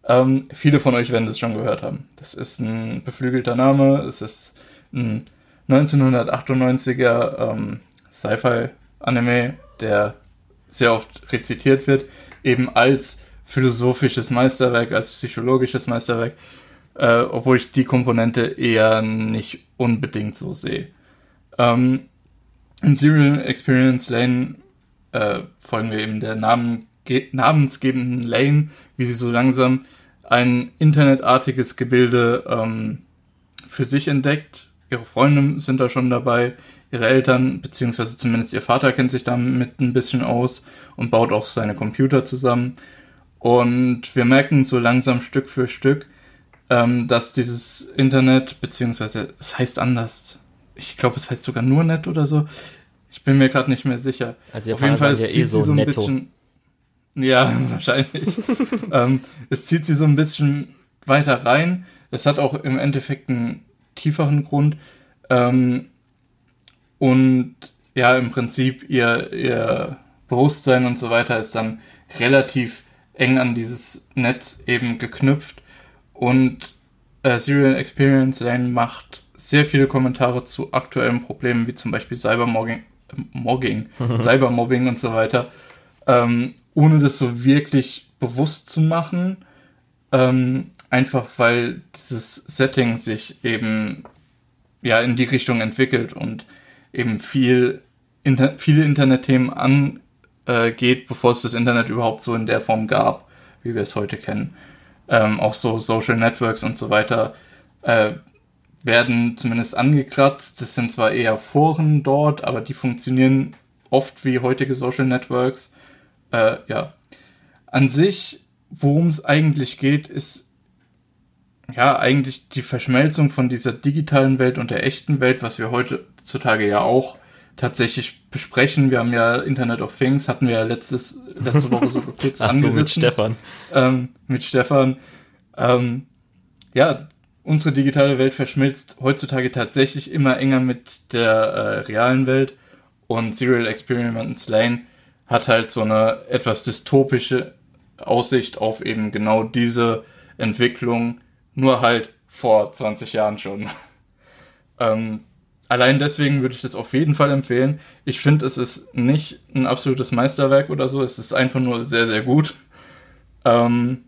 Ähm, viele von euch werden das schon gehört haben. Das ist ein beflügelter Name. Es ist ein 1998er ähm, Sci-Fi-Anime, der sehr oft rezitiert wird, eben als philosophisches Meisterwerk, als psychologisches Meisterwerk, äh, obwohl ich die Komponente eher nicht unbedingt so sehe. Ähm, in Serial Experience Lane äh, folgen wir eben der Namen, namensgebenden Lane, wie sie so langsam ein internetartiges Gebilde ähm, für sich entdeckt. Ihre Freunde sind da schon dabei, ihre Eltern, beziehungsweise zumindest ihr Vater kennt sich damit ein bisschen aus und baut auch seine Computer zusammen. Und wir merken so langsam Stück für Stück, ähm, dass dieses Internet, beziehungsweise es heißt anders. Ich glaube, es heißt sogar nur Net oder so. Ich bin mir gerade nicht mehr sicher. Also Auf jeden Fall, es ja zieht eh so sie so ein netto. bisschen. Ja, [LAUGHS] wahrscheinlich. [LAUGHS] ähm, es zieht sie so ein bisschen weiter rein. Es hat auch im Endeffekt einen tieferen Grund. Ähm, und ja, im Prinzip ihr, ihr Bewusstsein und so weiter ist dann relativ eng an dieses Netz eben geknüpft. Und äh, Serial Experience Lane macht sehr viele Kommentare zu aktuellen Problemen, wie zum Beispiel Cybermobbing, äh, Mobbing, [LAUGHS] Cybermobbing und so weiter, ähm, ohne das so wirklich bewusst zu machen. Ähm, einfach weil dieses Setting sich eben ja in die Richtung entwickelt und eben viel inter viele Internetthemen angeht, bevor es das Internet überhaupt so in der Form gab, wie wir es heute kennen. Ähm, auch so Social Networks und so weiter äh, werden zumindest angekratzt. Das sind zwar eher Foren dort, aber die funktionieren oft wie heutige Social Networks. Äh, ja, an sich, worum es eigentlich geht, ist ja eigentlich die Verschmelzung von dieser digitalen Welt und der echten Welt, was wir heutzutage ja auch tatsächlich besprechen. Wir haben ja Internet of Things, hatten wir ja letztes, letzte Woche so [LAUGHS] kurz Ach angerissen. So, mit Stefan. Ähm, mit Stefan. Ähm, ja, unsere digitale Welt verschmilzt heutzutage tatsächlich immer enger mit der äh, realen Welt und Serial Experiments Lane hat halt so eine etwas dystopische Aussicht auf eben genau diese Entwicklung, nur halt vor 20 Jahren schon. [LAUGHS] ähm, allein deswegen würde ich das auf jeden Fall empfehlen. Ich finde, es ist nicht ein absolutes Meisterwerk oder so, es ist einfach nur sehr, sehr gut. Ähm,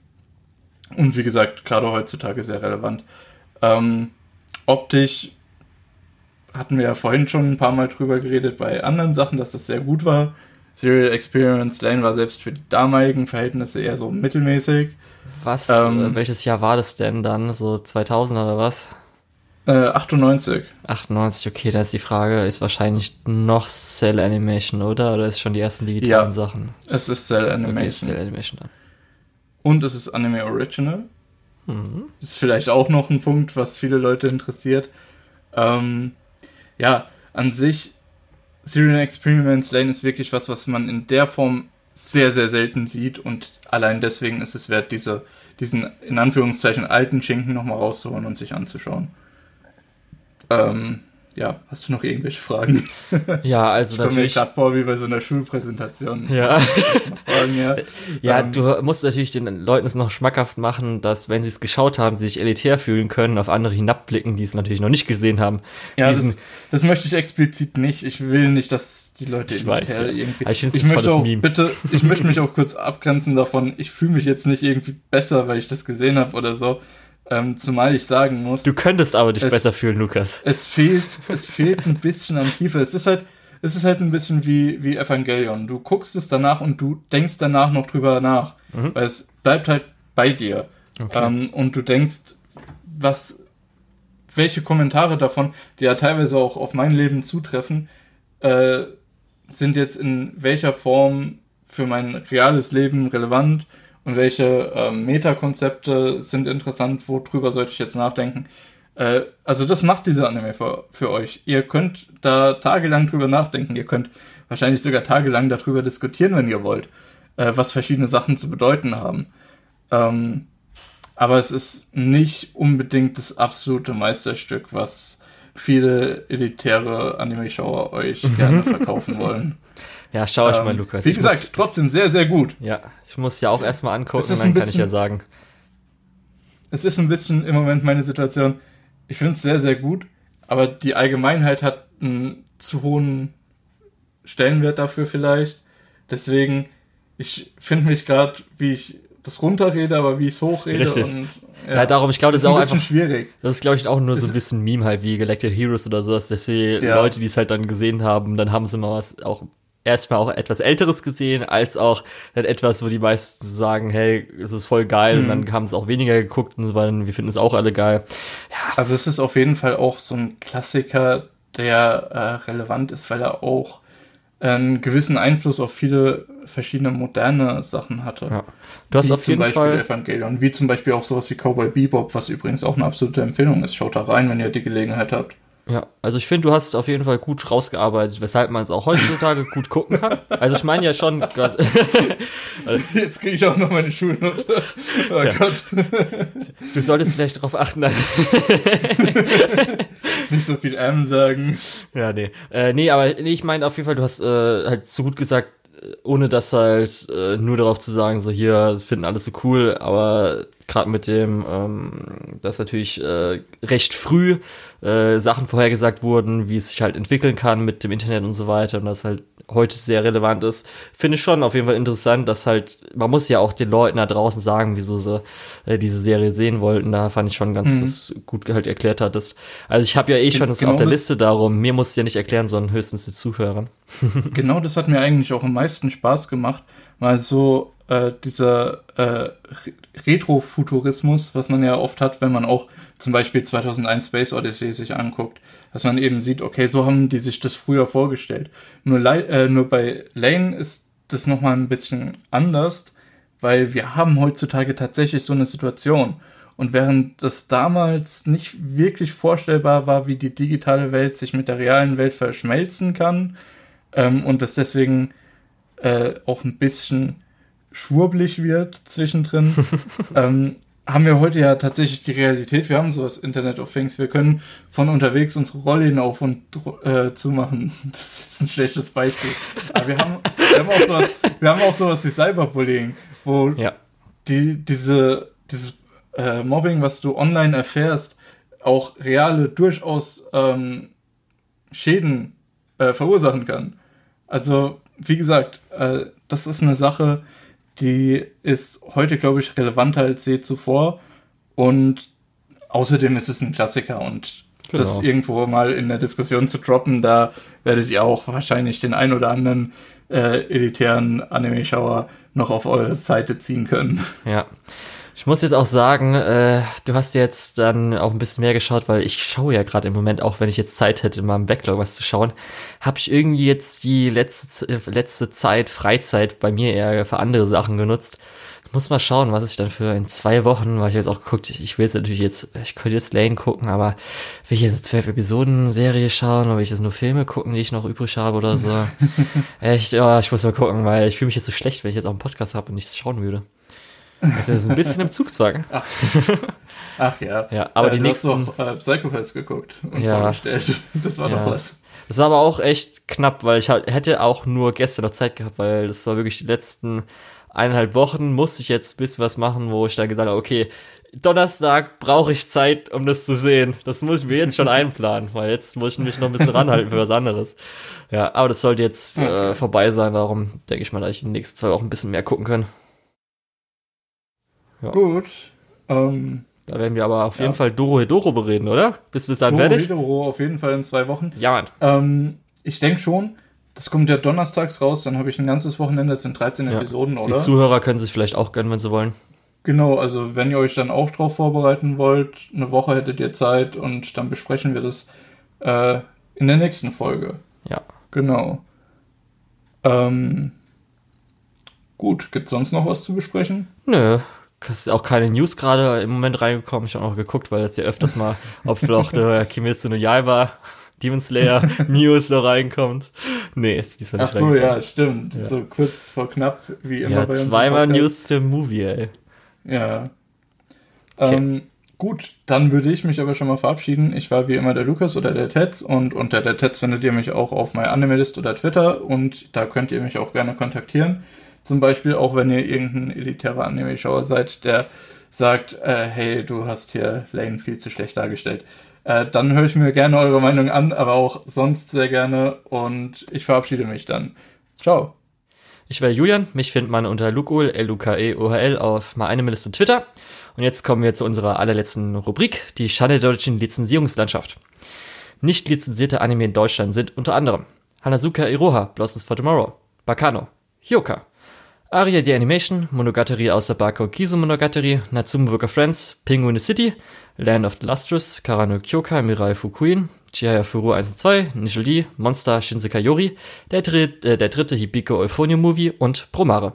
und wie gesagt, gerade heutzutage sehr relevant. Ähm, optisch hatten wir ja vorhin schon ein paar Mal drüber geredet bei anderen Sachen, dass das sehr gut war. Serial Experience Lane war selbst für die damaligen Verhältnisse eher so mittelmäßig. Was, ähm, welches Jahr war das denn dann? So 2000 oder was? Äh, 98. 98, okay, da ist die Frage, ist wahrscheinlich noch Cell Animation, oder? Oder ist schon die ersten digitalen ja, Sachen? Es ist Cell Animation. Okay, Cell Animation dann. Und es ist Anime Original. Mhm. Ist vielleicht auch noch ein Punkt, was viele Leute interessiert. Ähm, ja, an sich, Serial Experiments Lane ist wirklich was, was man in der Form sehr, sehr selten sieht und allein deswegen ist es wert, diese, diesen in Anführungszeichen alten Schinken nochmal rauszuholen und sich anzuschauen. Ähm, ja, hast du noch irgendwelche Fragen? [LAUGHS] Ja, also ich natürlich. Ich mir gerade vor wie bei so einer Schulpräsentation. Ja. [LAUGHS] Fragen, ja, ja ähm, du musst natürlich den Leuten es noch schmackhaft machen, dass wenn sie es geschaut haben, sie sich elitär fühlen können, auf andere hinabblicken, die es natürlich noch nicht gesehen haben. Ja, das, das, möchte ich explizit nicht. Ich will nicht, dass die Leute ich weiß, ja. irgendwie. ich, ich möchte auch Meme. bitte, [LAUGHS] ich möchte mich auch kurz abgrenzen davon. Ich fühle mich jetzt nicht irgendwie besser, weil ich das gesehen habe oder so. Ähm, zumal ich sagen muss. Du könntest aber dich es, besser fühlen, Lukas. Es fehlt, es fehlt ein bisschen an Tiefe. Es ist halt, es ist halt ein bisschen wie, wie Evangelion. Du guckst es danach und du denkst danach noch drüber nach. Mhm. Weil es bleibt halt bei dir. Okay. Ähm, und du denkst, was, welche Kommentare davon, die ja teilweise auch auf mein Leben zutreffen, äh, sind jetzt in welcher Form für mein reales Leben relevant und welche äh, Metakonzepte sind interessant, worüber sollte ich jetzt nachdenken. Äh, also das macht diese Anime für, für euch. Ihr könnt da tagelang drüber nachdenken, ihr könnt wahrscheinlich sogar tagelang darüber diskutieren, wenn ihr wollt, äh, was verschiedene Sachen zu bedeuten haben. Ähm, aber es ist nicht unbedingt das absolute Meisterstück, was viele elitäre Anime-Schauer euch gerne verkaufen wollen. [LAUGHS] Ja, schau ich ähm, mal, Lukas. Wie ich gesagt, muss, trotzdem sehr, sehr gut. Ja, ich muss ja auch erstmal angucken, dann kann ich ja sagen. Es ist ein bisschen im Moment meine Situation. Ich finde es sehr, sehr gut, aber die Allgemeinheit hat einen zu hohen Stellenwert dafür vielleicht. Deswegen, ich finde mich gerade, wie ich das runterrede, aber wie ich es hochrede. Richtig. Und, ja. ja, darum, ich glaube, das, das ist auch einfach schwierig. Das ist, glaube ich, auch nur so ein bisschen Meme halt wie Galactic Heroes oder so, dass die ja. Leute, die es halt dann gesehen haben, dann haben sie mal was auch erstmal auch etwas Älteres gesehen, als auch dann etwas, wo die meisten sagen, hey, es ist voll geil, mhm. und dann haben sie auch weniger geguckt und so weiter, wir finden es auch alle geil. Ja. Also es ist auf jeden Fall auch so ein Klassiker, der äh, relevant ist, weil er auch einen gewissen Einfluss auf viele verschiedene moderne Sachen hatte. Ja. Du hast wie auf jeden Beispiel Fall Evangelion, wie zum Beispiel auch sowas wie Cowboy Bebop, was übrigens auch eine absolute Empfehlung ist. Schaut da rein, wenn ihr die Gelegenheit habt. Ja, also ich finde, du hast auf jeden Fall gut rausgearbeitet, weshalb man es auch heutzutage [LAUGHS] gut gucken kann. Also ich meine ja schon. [LAUGHS] [LAUGHS] Jetzt kriege ich auch noch meine Schulnote. Oh ja. Gott. Du solltest vielleicht darauf achten. Nicht so viel M sagen. Ja, nee. Äh, nee, aber nee, ich meine auf jeden Fall, du hast äh, halt so gut gesagt, ohne das halt äh, nur darauf zu sagen, so hier finden alles so cool, aber gerade mit dem, ähm, dass natürlich äh, recht früh äh, Sachen vorhergesagt wurden, wie es sich halt entwickeln kann mit dem Internet und so weiter und das halt heute sehr relevant ist, finde ich schon auf jeden Fall interessant, dass halt, man muss ja auch den Leuten da draußen sagen, wieso sie äh, diese Serie sehen wollten. Da fand ich schon ganz, mhm. dass du gut halt erklärt hattest. Also ich habe ja eh schon das genau auf der Liste darum, mir muss ja nicht erklären, sondern höchstens den Zuhörern. [LAUGHS] genau, das hat mir eigentlich auch am meisten Spaß gemacht, weil so äh, dieser äh, Retrofuturismus, was man ja oft hat, wenn man auch zum Beispiel 2001 Space Odyssey sich anguckt, dass man eben sieht, okay, so haben die sich das früher vorgestellt. Nur, äh, nur bei Lane ist das nochmal ein bisschen anders, weil wir haben heutzutage tatsächlich so eine Situation. Und während das damals nicht wirklich vorstellbar war, wie die digitale Welt sich mit der realen Welt verschmelzen kann ähm, und das deswegen äh, auch ein bisschen schwurblig wird zwischendrin, [LAUGHS] ähm, haben wir heute ja tatsächlich die Realität. Wir haben sowas Internet of Things. Wir können von unterwegs unsere Rollläden auf und äh, zumachen. [LAUGHS] Das ist jetzt ein schlechtes Beispiel. Aber wir haben, wir haben, auch, sowas, wir haben auch sowas wie Cyberbullying, wo ja. die, diese, dieses äh, Mobbing, was du online erfährst, auch reale, durchaus ähm, Schäden äh, verursachen kann. Also, wie gesagt, äh, das ist eine Sache, die ist heute, glaube ich, relevanter als je zuvor. Und außerdem ist es ein Klassiker und genau. das irgendwo mal in der Diskussion zu droppen, da werdet ihr auch wahrscheinlich den ein oder anderen äh, elitären Anime-Schauer noch auf eure Seite ziehen können. Ja. Ich muss jetzt auch sagen, äh, du hast jetzt dann auch ein bisschen mehr geschaut, weil ich schaue ja gerade im Moment, auch wenn ich jetzt Zeit hätte, mal im Backlog was zu schauen, habe ich irgendwie jetzt die letzte, äh, letzte Zeit, Freizeit bei mir eher für andere Sachen genutzt. Ich muss mal schauen, was ich dann für in zwei Wochen, weil ich jetzt auch geguckt, ich will jetzt natürlich jetzt, ich könnte jetzt Lane gucken, aber will ich jetzt eine zwölf Episoden Serie schauen oder will ich jetzt nur Filme gucken, die ich noch übrig habe oder so? [LAUGHS] Echt, ja, ich muss mal gucken, weil ich fühle mich jetzt so schlecht, wenn ich jetzt auch einen Podcast habe und nichts schauen würde. Also ist ein bisschen im Zugzwang. [LAUGHS] Ach. Ach ja. Ja, aber ja, die nächsten. Hast du äh, Psychopaths geguckt und ja. vorgestellt. [LAUGHS] Das war ja. doch was. Das war aber auch echt knapp, weil ich halt, hätte auch nur gestern noch Zeit gehabt, weil das war wirklich die letzten eineinhalb Wochen, musste ich jetzt ein bisschen was machen, wo ich dann gesagt habe, okay, Donnerstag brauche ich Zeit, um das zu sehen. Das muss ich mir jetzt schon [LAUGHS] einplanen, weil jetzt muss ich mich noch ein bisschen ranhalten für was anderes. Ja, aber das sollte jetzt äh, vorbei sein, darum denke ich mal, dass ich in den nächsten zwei Wochen ein bisschen mehr gucken kann. Ja. Gut. Ähm, da werden wir aber auf jeden Fall Doro Hedoro bereden, oder? Bis bis dann Doro fertig? Hedoro auf jeden Fall in zwei Wochen. Ja, Mann. Ähm, ich denke schon, Das kommt ja donnerstags raus, dann habe ich ein ganzes Wochenende, das sind 13 ja. Episoden, oder? Die Zuhörer können sich vielleicht auch gönnen, wenn sie wollen. Genau, also wenn ihr euch dann auch drauf vorbereiten wollt, eine Woche hättet ihr Zeit und dann besprechen wir das äh, in der nächsten Folge. Ja. Genau. Ähm, gut, gibt es sonst noch was zu besprechen? Nö, es ist auch keine News gerade im Moment reingekommen. Ich habe auch geguckt, weil das ja öfters mal, ob vielleicht der Kimetsu no Yaiba Demon Slayer [LAUGHS] News da reinkommt. Nee, ist diesmal nicht Ach so, ja, stimmt. Ja. So kurz vor knapp, wie immer ja, bei uns. Zweimal News der Movie, ey. Ja. Okay. Ähm, gut, dann würde ich mich aber schon mal verabschieden. Ich war wie immer der Lukas oder der Tetz und unter der Tetz findet ihr mich auch auf MyAnimalist oder Twitter und da könnt ihr mich auch gerne kontaktieren. Zum Beispiel auch, wenn ihr irgendein elitärer Anime-Schauer seid, der sagt, äh, hey, du hast hier Lane viel zu schlecht dargestellt. Äh, dann höre ich mir gerne eure Meinung an, aber auch sonst sehr gerne und ich verabschiede mich dann. Ciao. Ich wäre Julian, mich findet man unter Lukol, L-U-K-E-O-H-L auf MyAnimalist und Twitter. Und jetzt kommen wir zu unserer allerletzten Rubrik, die Schande der deutschen Lizenzierungslandschaft. Nicht lizenzierte Anime in Deutschland sind unter anderem Hanazuka Iroha, Blossoms for Tomorrow, Bakano, Hyoka, Aria the Animation, Monogatari aus der Bako Kizu Monogatari, Natsume Worker Friends, Penguin City, Land of the Lustrous, Karano Kyoka, Mirai Fukuin, Chihaya Furu 1 und 2, Initial D, Monster Shinsekai Yori, der, dritt, äh, der dritte Hibiko Euphonium Movie und Promare.